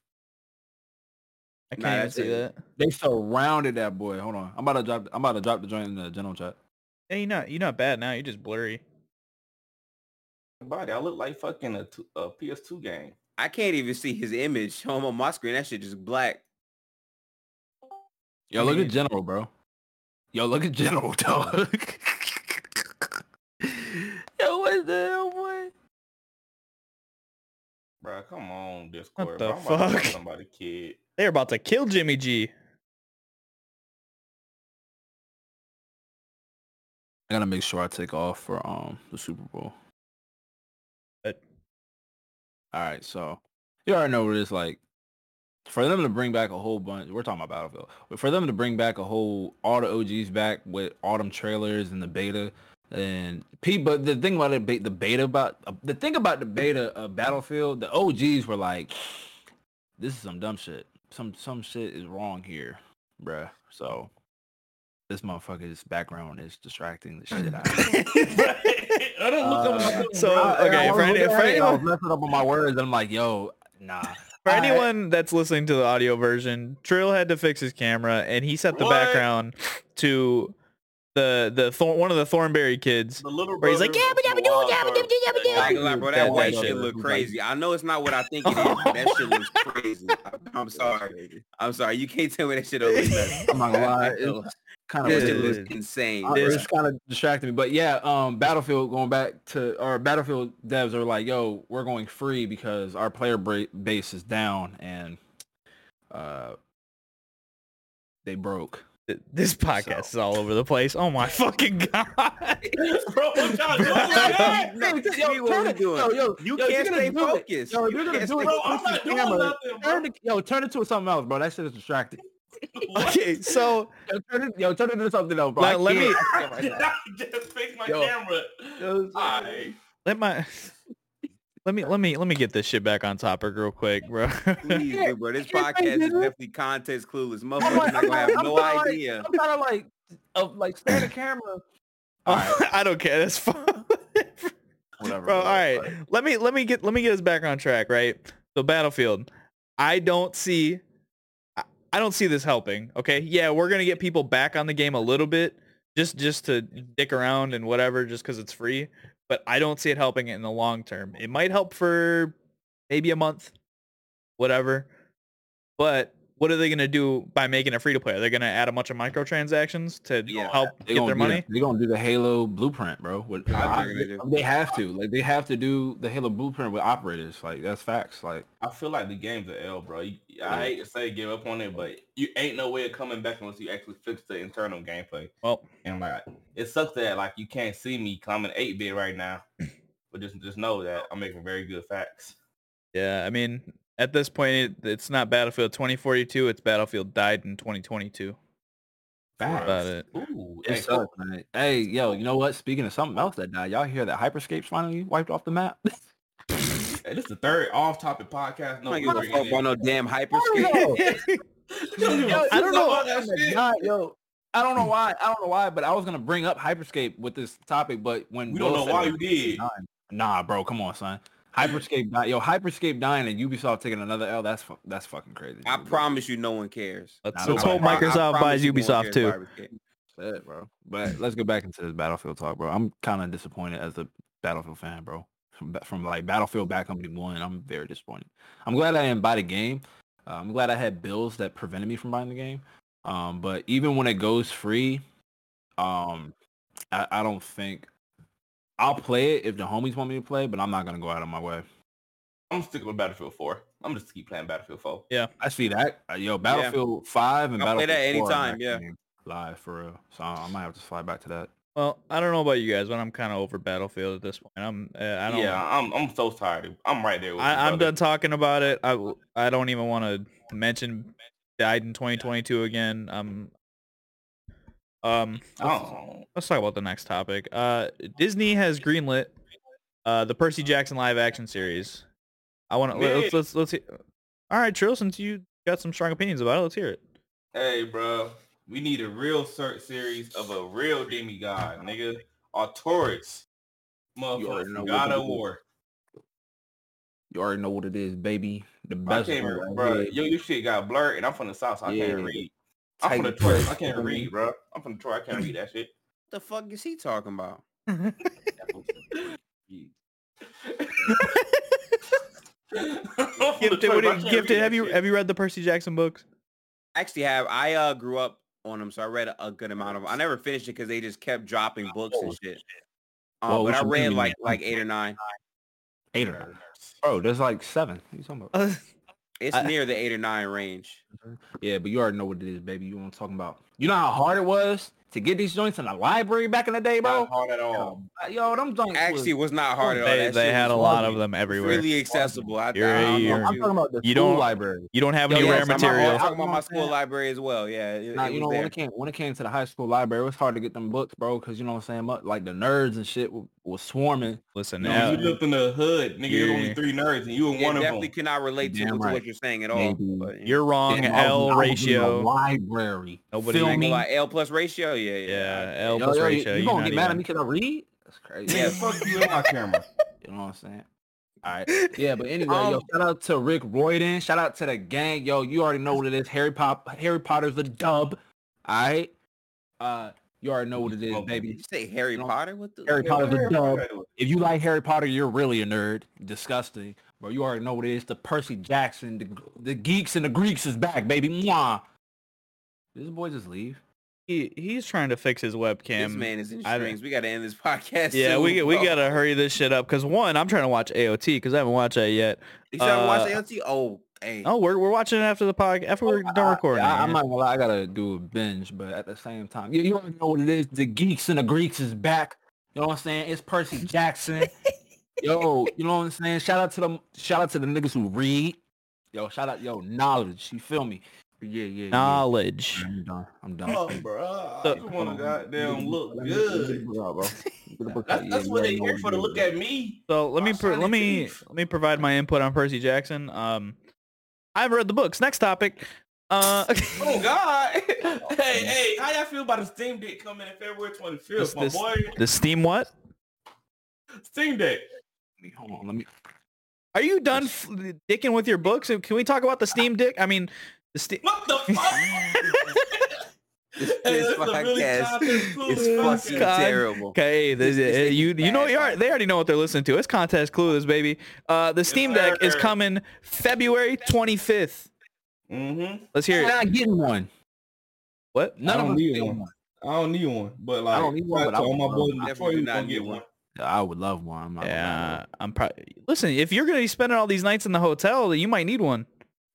I can't even see it. that. They surrounded that boy. Hold on, I'm about to drop. I'm about to drop the joint in the general chat. Hey, you're not you're not bad now. You're just blurry. Body, I look like fucking a, a PS2 game. I can't even see his image on my- my screen. That shit just black. Yo, look at general, bro. Yo, look at general, dog. Yo, what the hell, boy? Bro, come on, Discord. What the bro. I'm about to fuck? fuck somebody, kid. They're about to kill Jimmy G. I gotta make sure I take off for um the Super Bowl. All right, so you already know what it's like. For them to bring back a whole bunch, we're talking about Battlefield. But for them to bring back a whole all the OGs back with them trailers and the beta, and P. But the thing about it, the beta about uh, the thing about the beta of Battlefield, the OGs were like, "This is some dumb shit. Some some shit is wrong here, bruh." So this motherfucker's background is distracting the shit out of me. I don't look Uh, my so, I- okay, I for any- for at it, I was messing up on my words, and I'm like, yo, nah. For Alright. anyone that's listening to the audio version, Trill had to fix his camera, and he set the What? background to the the Thor- one of the Thornberry kids. The little Where he's like, brother "Yabba from dabba doo, Wild yabba Card." dabba dabba dabba I ain't lie, bro. That, That that white shit shit look crazy. I know it's not what I think it is, but that shit looks crazy. I- I'm sorry. I'm sorry. You can't tell me that shit don't look nothing. I'm not gonna lie, That it's kind shit of looks Dude. insane. Uh, This- it's kind of distracting me, but yeah, um, Battlefield going back to our Battlefield devs are like, yo, we're going free because our player bra- base is down and uh, they broke. This podcast is all over the place. Oh my fucking god! Bro, what y'all doing? Yo, what turn it- doing. yo, yo, You yo, can't stay focused. Yo, You you're gonna do it, Bro, I'm not doing nothing, bro. turn the, yo, turn it to something else, bro. That shit is distracting. okay, so Yo, turn it, yo, turn it into something else, bro. I Let- let me- I can't right now. I just fix my Yo. camera. Yo, Alright. let my let me let me let me get this shit back on topic real quick, bro. Please, do, bro. This podcast is definitely context clueless. I'm Motherfuckers like- not gonna have I'm no kinda like- idea. I'm kind of like, of like, stand the camera. All right, I don't care. That's fine. whatever. bro all right let me let me get let me get us back on track right so battlefield i don't see I, don't see this helping. Okay, yeah, we're gonna get people back on the game a little bit, just just to dick around and whatever, just because it's free. But I don't see it helping in the long term. It might help for maybe a month, whatever. But what are they gonna do by making it free to play? Are they gonna add a bunch of microtransactions to Yeah. help They get gonna their do money? the- They gonna do the Halo blueprint, bro. With, I I- they they have to. Like they have to do the Halo blueprint with operators. Like that's facts. Like I feel like the game's an L, bro. You- I hate to say give up on it, but you ain't no way of coming back unless you actually fix the internal gameplay. Well, And like, it sucks that like you can't see me climbing eight bit right now, but just just know that I'm making very good facts. yeah, I mean, at this point, it, it's not Battlefield 2042. It's Battlefield died in 2022. facts. About it. Ooh, It hey, sucks. Hey, yo, you know what? Speaking of something else that died, y'all hear that Hyperscape's finally wiped off the map? hey, this is the third off-topic podcast. I No, don't give a fuck in no damn hyperscape. it. You don't give a Yo, fuck I don't know. about. God, yo, I don't know why. I don't know why, but I was gonna bring up Hyperscape with this topic, but when We don't know why you did. Nah, bro, come on, son. Hyperscape, di- yo, Hyperscape dying and Ubisoft taking another L. That's fu- that's fucking crazy. I dude. promise you, no one cares. Let's, let's hope I- I Microsoft buys you no Ubisoft too. about That's it, bro. But let's get back into this Battlefield talk, bro. I'm kind of disappointed as a Battlefield fan, bro. From, from like Battlefield Bad Company One, I'm very disappointed. I'm glad I didn't buy the game. Uh, I'm glad I had bills that prevented me from buying the game. Um, but even when it goes free, um, I, I don't think I'll play it if the homies want me to play, but I'm not gonna go out of my way. I'm sticking with Battlefield 4. I'm just keep playing Battlefield 4. Yeah, I see that. Uh, yo, Battlefield Five and I'll play Battlefield that 4 anytime, yeah. Live for real. So I might have to slide back to that. Well, I don't know about you guys, but I'm kind of over Battlefield at this point. I'm uh, I don't. Yeah, I'm I'm so tired. I'm right there with I, I'm done talking about it. I, I don't even want to mention died in 2022 again. Um. Um. Oh, Let's talk about the next topic. Uh, Disney has greenlit uh the Percy Jackson live action series. I want to let's Mid. let's let's. hear- All right, Trill. Since you got some strong opinions about it, let's hear it. hey, bro. We need a real search series of a real demigod, nigga. Arturus. already Motherfucker, God of. War. You already know what it is, baby. The I best can't one even, right bro. here. Yo, your shit got blurred, and I'm from the south, so I can't read. I'm from Tight Detroit. I can't read, bro. I'm from Detroit. I can't read that shit. What the fuck is he talking about? Gifted, Detroit, what but I do you- Gifted. Have you shit. have you read the Percy Jackson books? I Actually, have I uh grew up on them, so I read a, a good amount of them. I never finished it because they just kept dropping books and shit. Um, Well, but I read like man? like eight or nine. Eight or nine. Bro, there's like seven. What are you talking about? It's I- near the eight or nine range. Mm-hmm. Yeah, but you already know what it is, baby. You know what I'm talking about. You know how hard it was to get these joints in the library back in the day, Not bro? hard at all. Uh, Yo, them joints Actually, was, was not hard at all. they That they had a lot of them everywhere. really accessible. I, You're- I don't know you're- if I'm talking about the You school don't- library. You don't have Yo, any yes, rare I'm, I'm talking about my school library as well. Yeah, it, Nah, it you was know when it came when it came to the high school library, it was hard to get them books, bro, because you know what I'm saying. mu- Like the nerds and shit was swarming. Listen, No, now you lived in the hood, nigga. You're only three nerds, and you were Yeah, one of them. definitely cannot relate to, Damn to right. what you're saying at all. Maybe. But, yeah. you're wrong. Damn, I was- I L was in the ratio. library. Nobody- Feel I ain't me? L plus ratio. Yeah, yeah. Yeah, I- L Yo, plus yo, you- ratio. You you're gonna get mad at me because I read? That's crazy. Yeah, fuck you in my camera. You know what I'm saying? All right. Yeah, but anyway, yo, Um, shout out to Rick Royden. Shout out to the gang. Yo, you already know what it is. Harry Pop Harry Potter's the dub. All right. Uh you already know what it is, Oh, baby. you say Harry No. Potter? What the? Harry Potter's the dub. yeah. If you like Harry Potter, you're really a nerd. Disgusting. Bro, you already know what it is. The Percy Jackson, the, the geeks and the Greeks is back, baby. Mwah. Did this boy just leave? He, he's trying to fix his webcam. This man is in I- strings. We gotta end this podcast. Yeah, soon, we we gotta hurry this shit up because one, I'm trying to watch AOT because I haven't watched that yet. You still haven't watched uh, AOT? Oh, hey. Oh, we're we're watching it after the podcast after we're done I- recording. I, am not gonna lie, I gotta do a binge, but at the same time, you, you already know what it is. The geeks and the Greeks is back. You know what I'm saying? It's Percy Jackson. yo, you know what I'm saying? Shout out to them. Shout out to the niggas who read. Yo, shout out, yo, knowledge. You feel me? Yeah, yeah, yeah. Knowledge. I'm done. I'm done. Oh, bro. I So- just want to goddamn look Let me- let me good. put it out, bro. Get the book out. That's, that's what they already here for it to look at me. So let me pro- let me teeth. let me provide my input on Percy Jackson. Um, I've read the books. Next topic. Uh, Oh God! hey, hey, how y'all feel about the Steam Deck coming in February 25th, This- my this- boy? the Steam what? Steam Deck. Hold on, let me. Are you done f- dicking with your books? Can we talk about the Steam Deck? I mean, The Steam. What the fuck? This, this that's a really podcast is fucking God. terrible. Okay, this, This- this you you know bad you are, they already know what they're listening to. It's context clueless, baby. Uh, the Steam Deck is coming February 25th. Mm-hmm. Let's hear You're it. not getting one. What? None I of don't us need get one. I don't need one, but like, I don't need one, but I all my love boys one. Detroit do not gonna get one. one. I would love one. I'm not gonna. Yeah, I'm probably listen. If you're gonna be spending all these nights in the hotel, you might need one.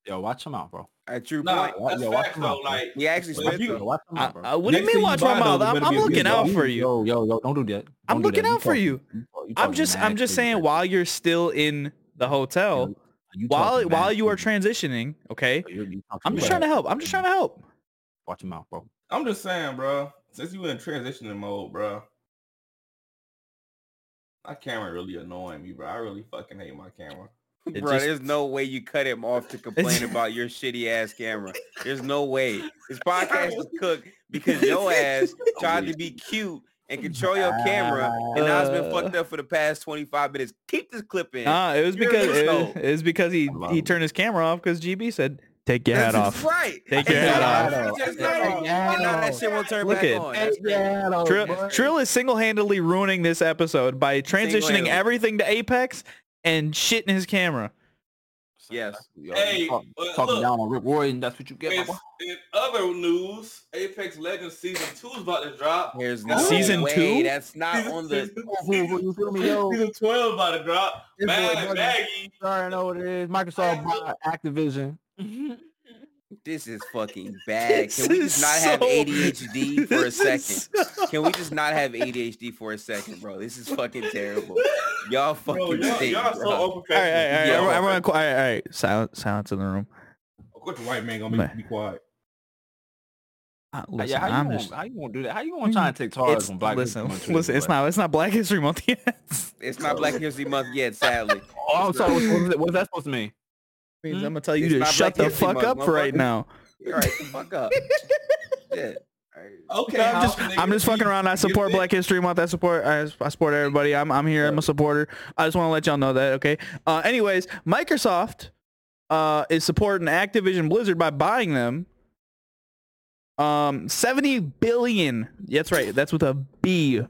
Yo, watch them out, bro. At true Nah, point. that's Yo, watch facts them though. out, bro. Like, He actually But spent you- them. Watch them I, out, bro. uh, what do you mean watch my buy, though, mouth? I'm, I'm looking out for you. Yo, yo, yo, don't do that. I'm Don't looking that. You out for talking- you. you you I'm just I'm just saying right while you're still in the hotel. You while while you are transitioning, okay? You- you talking I'm just trying to help. I'm just trying to help. Watch him out, bro. I'm just saying, bro. Since you in transitioning mode, bro, my camera really annoying me, bro. I really fucking hate my camera. It Bro, just- there's no way you cut him off to complain about your shitty ass camera. There's no way. This podcast is cooked because your ass tried to be cute and control your camera, and now it's been fucked up for the past 25 minutes. Keep this clip in. Ah, it was You're because an it, asshole. it was because he he turned his camera off because GB said take your hat off. right. Take your And hat now- off. and Take now- your hat and now that shit won't turn Look back at- on. That's. Trill, Trill is single-handedly ruining this episode by transitioning everything to Apex and shitting his camera. Yes. Yo, Hey, talk- but talking look, down on Rick Roy, and that's what you get. in, in other news, Apex Legends season two is about to drop. There's no Season way. two? That's not Season- on the. season- You feel me, yo? Season twelve about to drop. This boy Bad doesn't- baggy. Sorry, I know what it is. Microsoft bought Activision. This is fucking bad. Can we just not have ADHD for a second? so- Can we just not have ADHD for a second, bro? This is fucking terrible. Y'all Bro, fucking y'all, stink, y'all so bro. All right, all unprofessional. right, all right. Yeah. Everyone, everyone, qui- all right, all right. Silence, silence in the room. Of course, the white man gonna make me quiet. Uh, listen, yeah, how you, I'm gonna, just. how you gonna do that? How you gonna try and take charge It's, when Black listen, History Month too, listen. It's but- not. It's not Black History Month yet. It's not Black History Month yet, sadly. Oh, I'm sorry. What, what, is what is that supposed to mean? Means Hmm? I'm gonna tell you It's to shut the fuck up for right now. All right, the fuck up. Shit. All right. Okay, I'm just, I'm just fucking around. I support think- Black History Month. I support, I, I support everybody. I'm, I'm here. I'm a supporter. I just want to let y'all know that. Okay. Uh, anyways, Microsoft, uh, is supporting Activision Blizzard by buying them. Um, 70 billion. That's right. That's with a B.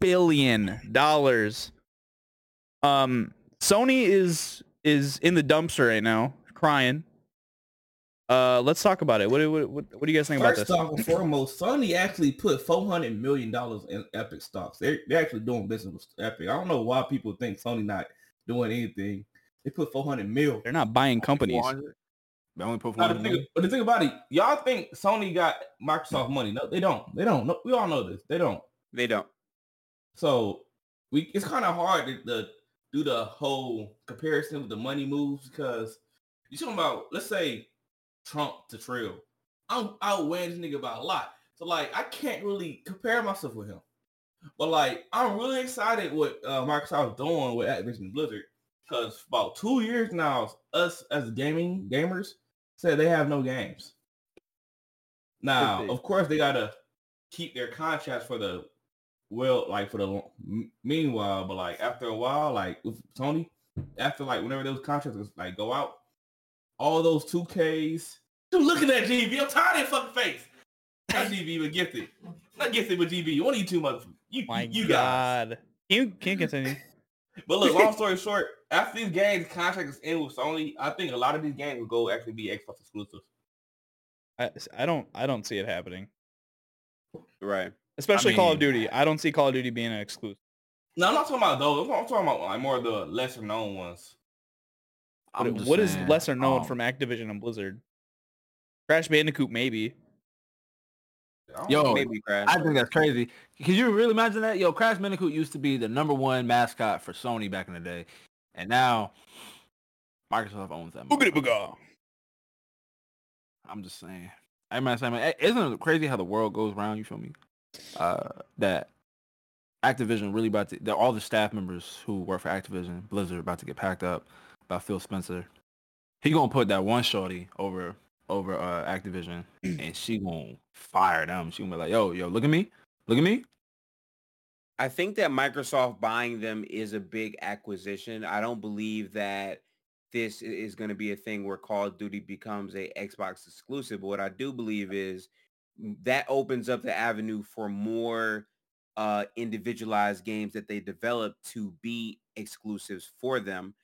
Billion dollars. Um, Sony is is in the dumpster right now, crying. Uh, let's talk about it. What do what, what, what do you guys think about First this? off and foremost, Sony actually put four hundred million dollars in Epic stocks. They're they're actually doing business with Epic. I don't know why people think Sony not doing anything. They put four hundred mil. They're not buying companies. They only put 400 thing, but the thing about it, y'all think Sony got Microsoft money? No, they don't. They don't. No, we all know this. They don't. They don't. So we it's kind of hard to, to do the whole comparison with the money moves because you talking about let's say Trump to Trill. I'm outweighing this nigga by a lot. So like I can't really compare myself with him. But like I'm really excited what uh, Microsoft is doing with Activision Blizzard because about two years now, us as gaming gamers said they have no games. Now, of course, they gotta keep their contracts for the well, like for the meanwhile, but like after a while, like with Tony, after like whenever those contracts was, like go out, all those two Ks. Dude, looking at that GB, I'm tired of your fucking face. Not GB, but gifted. Not gifted, but GB. One of you two motherfuckers. You, My you guys. God. Can you, can you continue? But look, long story short, after these games contract is in with Sony, I think a lot of these games will go actually be Xbox exclusive. I, I don't I don't see it happening. Right. Especially Call of Duty. I don't see Call of Duty being an exclusive. No, I'm not talking about those. I'm talking about like more of the lesser known ones. I'm just what is saying, lesser known um, from Activision and Blizzard? Crash Bandicoot maybe. I Yo. Maybe crash. I think that's crazy. Can you really imagine that? Yo, Crash Bandicoot used to be the number one mascot for Sony back in the day, and now Microsoft owns that. Boogity booga. I'm just saying. I mean, I mean, isn't it crazy how the world goes round? You feel me? Uh, that Activision really about to. That all the staff members who work for Activision Blizzard about to get packed up by Phil Spencer. He gonna put that one shorty over over uh, Activision, and she gonna fire them. She gonna be like, "Yo, yo, look at me, look at me." I think that Microsoft buying them is a big acquisition. I don't believe that this is going to be a thing where Call of Duty becomes a Xbox exclusive. But what I do believe is mm, that opens up the avenue for more uh, individualized games that they develop to be exclusives for them,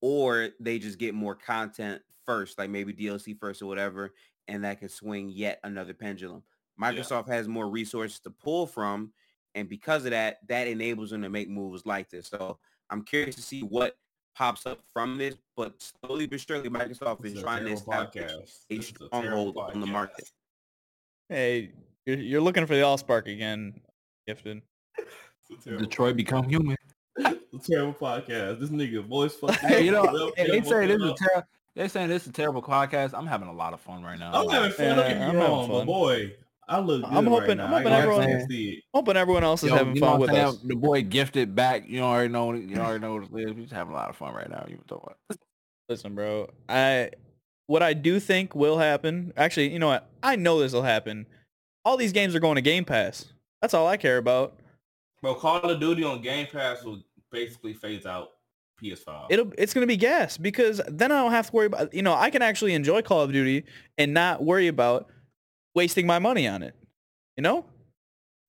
or they just get more content first, like maybe DLC first or whatever, and that can swing yet another pendulum. Microsoft has more resources to pull from, and because of that, that enables them to make moves like this. So I'm curious to see what pops up from this, but slowly but surely, Microsoft This is is trying to establish podcast. a a stronghold terrible on the market. Hey, you're, you're looking for the all spark again, Gifted. It's a terrible, Detroit become human. it's a terrible podcast. This nigga voice fucking. Hey, you know, up, they say this is up. a ter- they saying this is a terrible podcast. I'm having a lot of fun right now. I'm having fun. Don't Yeah, get me I'm wrong, but fun. boy, I look good I'm right hoping- now. I'm hoping everyone- gonna. Hoping everyone else is Yo, having you know fun with I'm us. The boy gifted back. You already know. You already know what it is. We're just having a lot of fun right now. You talking about? Listen, bro. I what I do think will happen. Actually, you know what? I know this will happen. All these games are going to Game Pass. That's all I care about. Well, Call of Duty on Game Pass will basically phase out PS5. It'll it's gonna be gas because then I don't have to worry about. You know, I can actually enjoy Call of Duty and not worry about wasting my money on it. You know?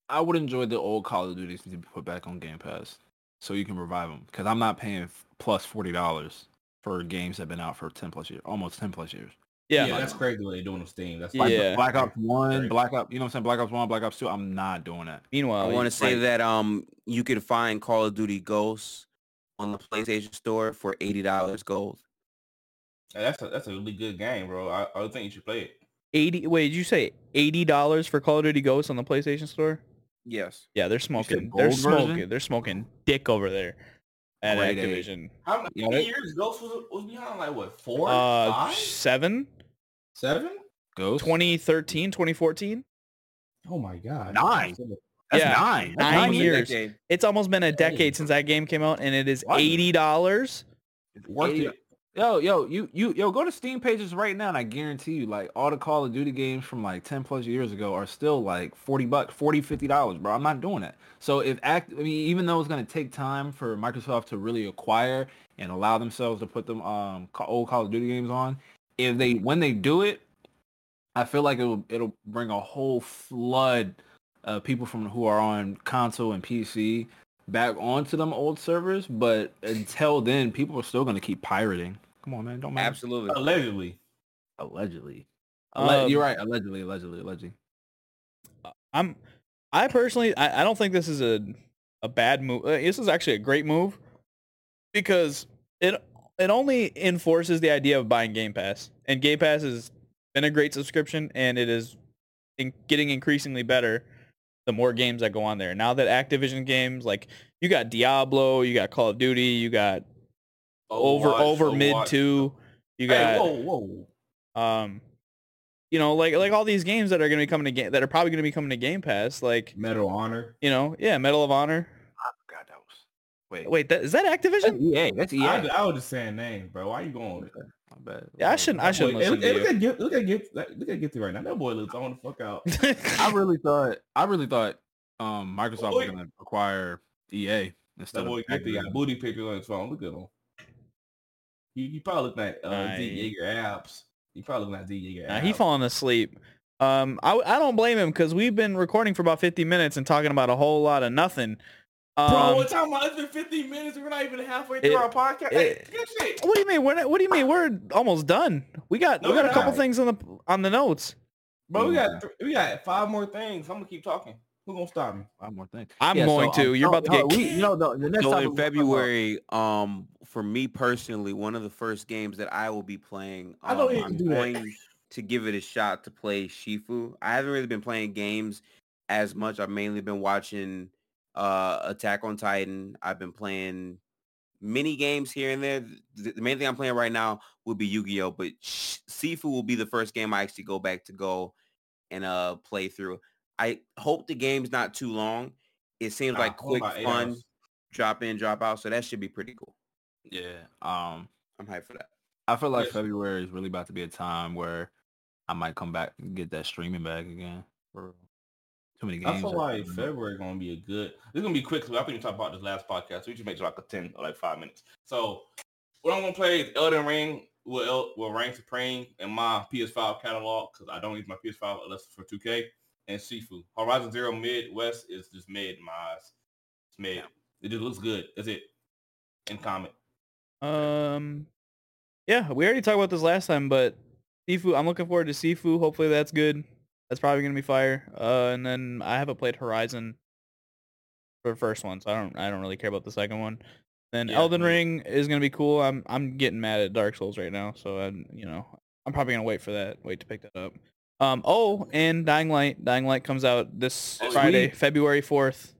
I would enjoy the old Call of Duties to be put back on Game Pass, so you can revive them. Because I'm not paying f- plus forty dollars for games that've been out for ten plus years, almost ten plus years. Yeah. yeah, that's crazy what they're doing on Steam. That's Like Yeah. Black Ops One, Black Ops. You know what I'm saying? Black Ops One, Black Ops Two. I'm not doing that. Meanwhile, I want to say that um you can find Call of Duty Ghosts on the PlayStation Store for eighty dollars gold. Hey, that's a that's a really good game, bro. I, I think you should play it. eighty. Wait, did you say eighty dollars for Call of Duty Ghosts on the PlayStation Store? Yes. Yeah, they're smoking. They're gold version? smoking. They're smoking dick over there at Grade A. Activision. How many Yeah, they- years Ghost was, was behind? Like what? Four, Uh, five, seven, seven? Ghost 2013, 2014. Oh my god, Nine. That's Yeah, nine. That's nine Almost years. It's almost been a decade since that game came out, and it is eighty dollars. Worth it. Yo, yo, you, you, yo, go to Steam pages right now, and I guarantee you, like all the Call of Duty games from like ten plus years ago are still like forty bucks, 40 50 dollars, bro. I'm not doing that. So if act, I mean, even though it's gonna take time for Microsoft to really acquire and allow themselves to put them um old Call of Duty games on, if they when they do it, I feel like it'll it'll bring a whole flood of people from who are on console and PC back onto them old servers. But until then, people are still gonna keep pirating. Come on, man, don't matter. Absolutely. Allegedly. Allegedly. Alle- Um, you're right. Allegedly, allegedly, allegedly. I'm, I personally, I, I don't think this is a a bad move. Uh, This is actually a great move because it it only enforces the idea of buying Game Pass, and Game Pass has been a great subscription, and it is in, getting increasingly better the more games that go on there. Now that Activision games like you got Diablo, you got Call of Duty, you got over Overwatch, over mid Overwatch. two, you Hey, got whoa, whoa. um you know like like all these games that are going to be coming to game that are probably going to be coming to game pass like Medal of Honor. you know yeah medal of honor I forgot that was. Wait, wait that, is that That's activision EA. That's EA. I, I was just saying name, bro. Why you going with that? My bad. yeah i shouldn't i shouldn't boy- listen hey, to look you at Gift, look at Gift, like, look at Gifty right now. That boy looks on the fuck out. I really thought. I really thought um, Microsoft was gonna acquire EA instead That of boy Gifty got Activision. booty pictures on his phone. Look at him. He, he probably looking at uh, Nice. Z Jaeger apps. He probably looking at Z Jaeger Nah, apps. he falling asleep um I, I don't blame him because we've been recording for about 50 minutes and talking about a whole lot of nothing um, Bro, we're talking about it's been 15 minutes. We're not even halfway through It- our podcast. it- hey, shit. what do you mean we're not, what do you mean we're almost done we got No, we got a couple not. things on the on the notes Bro, we got th- we got five more things. I'm gonna keep talking. Who gonna stop me? One more thing. i'm Yeah, so, going to um, you're no, about to no, get we, you know, the, the next So topic in we'll talk about- February, um, for me personally, one of the first games that I will be playing, I know um, you can I'm do that. going to give it a shot to play Shifu. I haven't really been playing games as much. I've mainly been watching uh, Attack on Titan. I've been playing mini games here and there. The, the main thing I'm playing right now will be Yu-Gi-Oh, but Sh- Sifu will be the first game I actually go back to go and uh play through. I hope the game's not too long. It seems Nah, like I'm quick fun hours. drop in, drop out. So that should be pretty cool. Yeah. Um, I'm hyped for that. I feel like Yes. February is really about to be a time where I might come back and get that streaming back again. For real. Too many games. I feel like coming out. February gonna be a good. This is gonna be quick. So I think we talked about this last podcast. We should make it like a ten or like five minutes. So what I'm gonna play is Elden Ring will El- will reign supreme in my PS5 catalog because I don't use my PS5 unless for 2K and Sifu. Horizon Zero Midwest is just mid in my eyes. It's mid. It just looks good. That's it. In comment. Um, yeah, we already talked about this last time, but Sifu, I'm looking forward to Sifu. Hopefully that's good. That's probably gonna be fire. Uh, and then I haven't played Horizon for the first one, so I don't I don't really care about the second one. Then Yeah, Elden Ring is gonna be cool. I'm I'm getting mad at Dark Souls right now, so I'm you know I'm probably gonna wait for that. Wait to pick that up. Um. Oh, and Dying Light. Dying Light comes out this Oh, Friday, sweet. February fourth.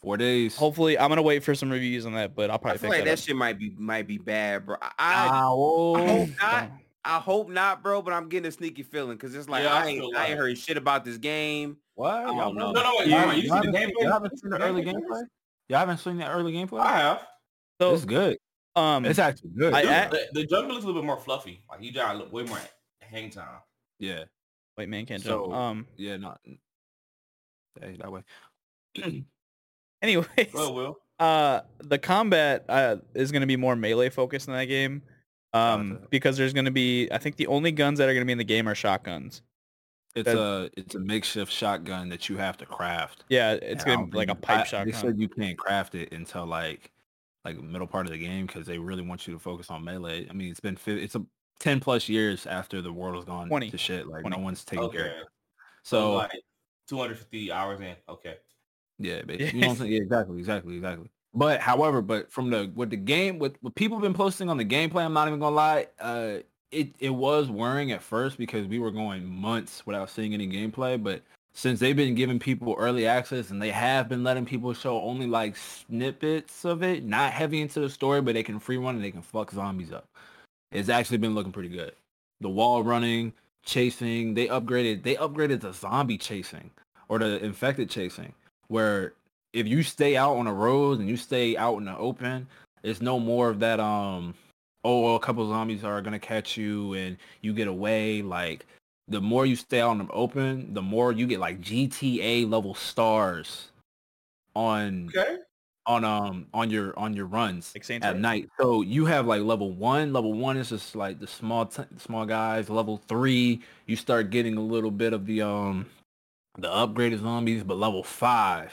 Four days. Hopefully, I'm gonna wait for some reviews on that, but I'll I probably feel pick like that, that shit might be might be bad, bro. I I, Ah. I hope not. So- I hope not, bro. But I'm getting a sneaky feeling because it's like Yeah, I I, ain't, feel I ain't heard shit about this game. What? I don't know. know? No, no, wait, You hold on, haven't- you you haven't gameplay? seen- you haven't seen the The early gameplay? gameplay? You haven't seen the early gameplay? I have. So, It's good. um, It's actually good. I- I- the, the jump looks a little bit more fluffy. Like you got a little- way more hang time. yeah. wait, man, can't So- jump. Um, Yeah, not hey, that way. anyways, Well, Will. uh, the combat uh is gonna be more melee focused in that game. Um, Gotcha. because there's gonna be, I think the only guns that are gonna be in the game are shotguns. It's That- a it's a makeshift shotgun that you have to craft. Yeah, it's gonna be like a pipe I- shotgun. They said you can't craft it until like like middle part of the game because they really want you to focus on melee. I mean, it's been it's a ten plus years after the world has gone 20. to shit. Like 20. no one's taking care. Of it. So So like 250 hours in. Okay. yeah, basically, you know what I'm saying? Yeah, exactly, exactly, exactly. But however, but from the with the game with what people have been posting on the gameplay, I'm not even gonna lie. Uh, it it was worrying at first because we were going months without seeing any gameplay, but since they've been giving people early access and they have been letting people show only like snippets of it, not heavy into the story, but they can free run and they can fuck zombies up. It's actually been looking pretty good. The wall running, chasing, they upgraded they upgraded the zombie chasing or the infected chasing where if you stay out on the roads and you stay out in the open, it's no more of that um oh well, a couple zombies are gonna catch you and you get away. Like the more you stay out in the open, the more you get like GTA level stars on Okay. on um on your on your runs Like at night. So you have like level one. Level one is just like the small t- small guys. Level three, you start getting a little bit of the um the upgraded zombies. But level five,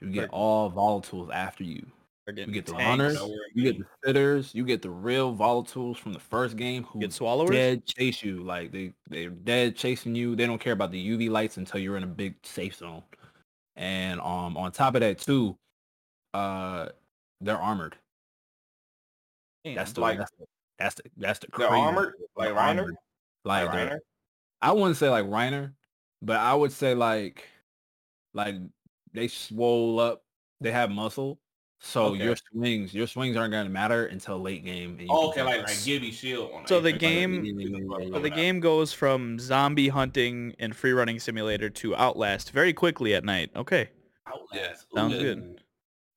you get all volatiles after you. You get the tanks, runners, Know where it you get the spitters, you get the real volatiles from the first game who get swallowers. dead chase you. Like they they're dead chasing you. They don't care about the UV lights until you're in a big safe zone. And um on top of that too, uh they're armored. Damn. That's the Like- that's the that's the that's the They're armored like Reiner. armored. Like, Like Reiner. I wouldn't say like Reiner, but I would say like like they swole up. They have muscle. So Okay. your swings, your swings aren't gonna matter until late game. and you Oh, okay, like like. Gibby Shield. On So the game- So the game goes from zombie hunting and free running simulator to Outlast very quickly at night. Okay, Outlast. Ooh, sounds yeah. good.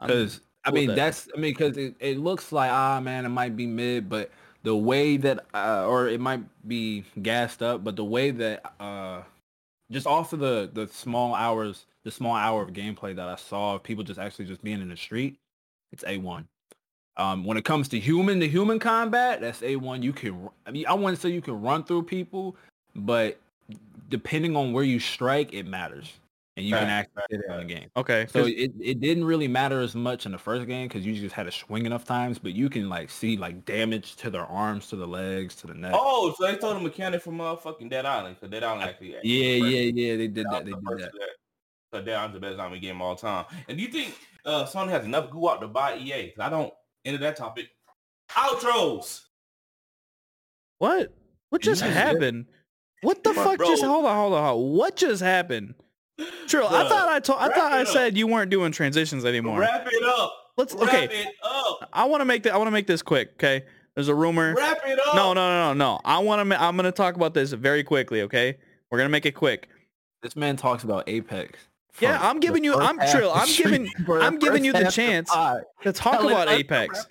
Because I cool with mean that. that's I mean because it, it looks like ah man it might be mid, but the way that uh, or it might be gassed up, but the way that uh just off of the the small hours, the small hour of gameplay that I saw of people just actually just being in the street, it's a one. Um, when it comes to human to human combat, that's a one. You can I mean I wouldn't say you can run through people, but depending on where you strike, it matters, and you can actually hit it in the game. Okay, So it, it didn't really matter as much in the first game because you just had to swing enough times, but you can like see like damage to their arms, to the legs, to the neck. Oh, so they told the mechanic from motherfucking Dead Island. Cause Dead Island actually. yeah, yeah, yeah. They did that. They did that. Of that. So the best zombie game of all time. And do you think uh, Sony has enough goo out to buy EA? 'Cause I don't. Into that topic. Outros. what? What just Yeah. happened? What the Bro, fuck just? Hold on, hold on, hold on. What just happened? True. I thought I told, I thought I it up. said you weren't doing transitions anymore. Wrap it up. Let's Wrap okay. it up. I want to make that. I want to make this quick. Okay, there's a rumor. Wrap it up. No, no, no, no, no. I want to. I'm gonna talk about this very quickly. Okay, we're gonna make it quick. This man talks about Apex. Yeah, I'm giving you- I'm Trill, I'm giving- stream, for the I'm giving you the chance. to talk about Apex.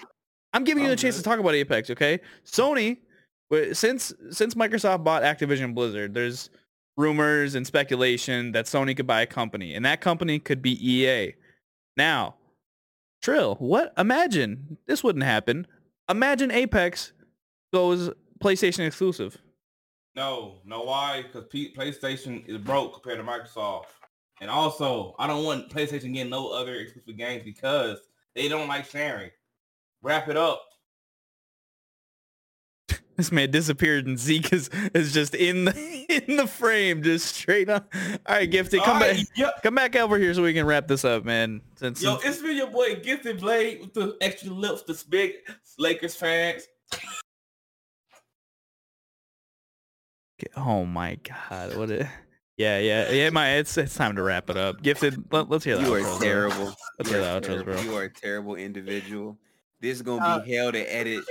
I'm giving you I'm the chance to talk about Apex, okay? Sony, since since Microsoft bought Activision Blizzard, there's rumors and speculation that Sony could buy a company, and that company could be EA. Now, Trill, what? Imagine this wouldn't happen. Imagine Apex goes PlayStation exclusive. No, no, why? Because P- PlayStation is broke compared to Microsoft. And also, I don't want PlayStation getting no other exclusive games because they don't like sharing. Wrap it up. This man disappeared and Zeke is, is just in the in the frame, just straight up. All right, Gifted, come back, come back over here so we can wrap this up, man. Since, yo, it's been your boy Gifted Blade with the extra lips, the big Lakers fans. oh my god, what it? Yeah, yeah, yeah. My, it's it's time to wrap it up. Gifted, let, us hear that. You are outro, bro. terrible. Let's You hear are the outros, bro. You are a terrible individual. This is gonna Uh, be hell to edit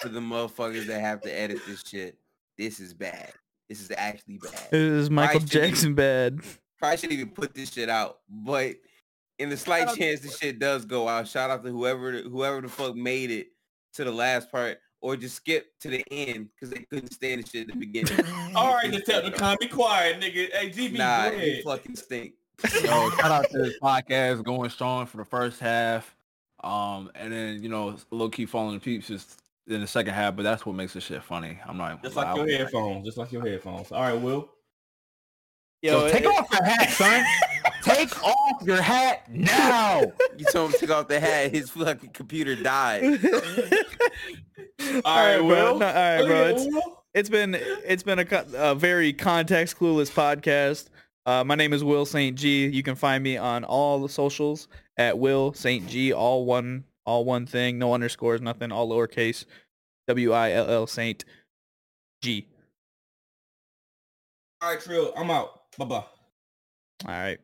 for the motherfuckers that have to edit this shit. This is bad. This is actually bad. This is Michael shouldn't even- Jackson bad. Probably shouldn't even put this shit out. But in the slight chance this shit does go out, shout out to whoever whoever the fuck made it to the last part, or just skip to the end because they couldn't stand the shit at the beginning. All right, Decepticon, be quiet, nigga. Hey, GB, nah, go you fucking stink. Yo, shout out to this podcast going strong for the first half. Um, and then you know, low key falling to peeps just in the second half, but that's what makes this shit funny. I'm not Just gonna like your headphones. Just like your headphones. All right, Will. So take off your hat, son. take off your hat now. You told him to take off the hat, his fucking computer died. All All right, right, bro. Will. No, all right, bro. It's, it's been it's been a, co- a very context clueless podcast. Uh, my name is Will St. G. You can find me on all the socials at Will St. G. All one all one thing, no underscores, nothing, all lowercase. W I L L Saint G. All right, Trill. I'm out. Bye bye. All right.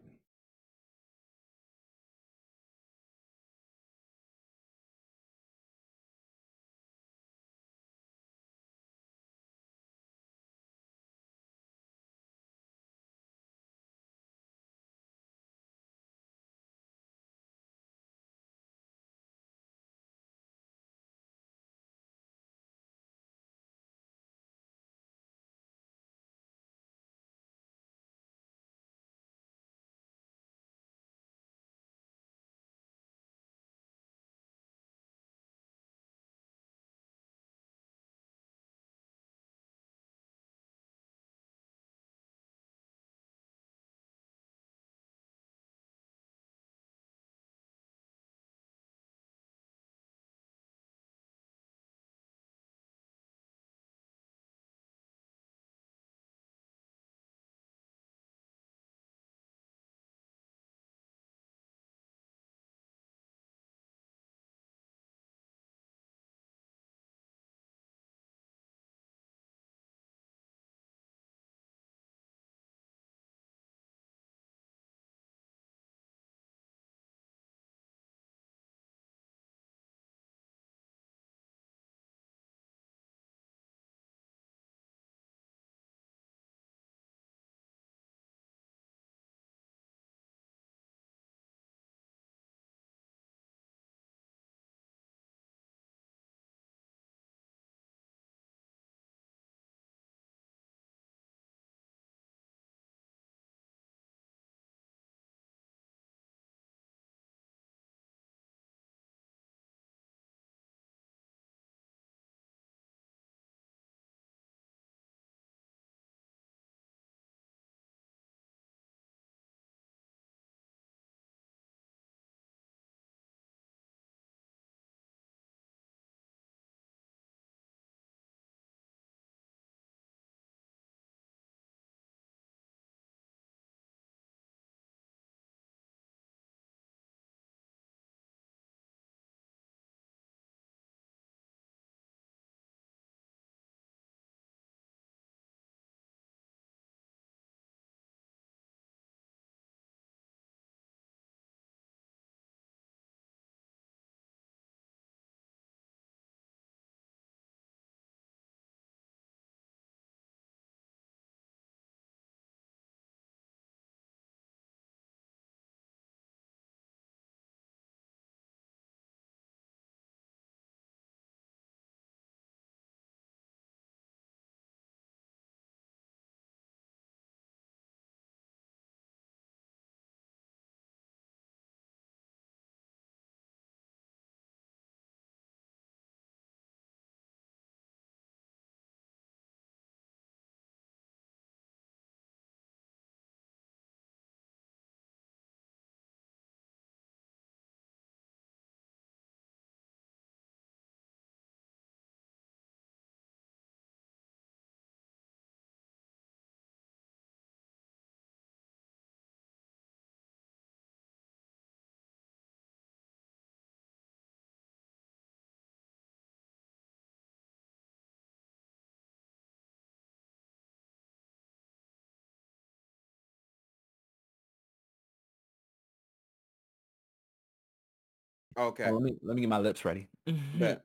Okay. Oh, let me let me get my lips ready. Bet.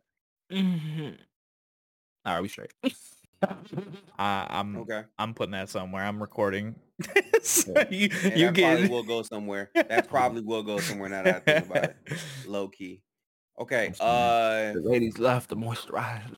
Mhm. All right, we straight. I, I'm Okay. I'm putting that somewhere. I'm recording. so you Yeah, you that get probably will go somewhere. That probably will go somewhere now that I think about it. Low key. Okay. Uh the ladies love the moisturizer.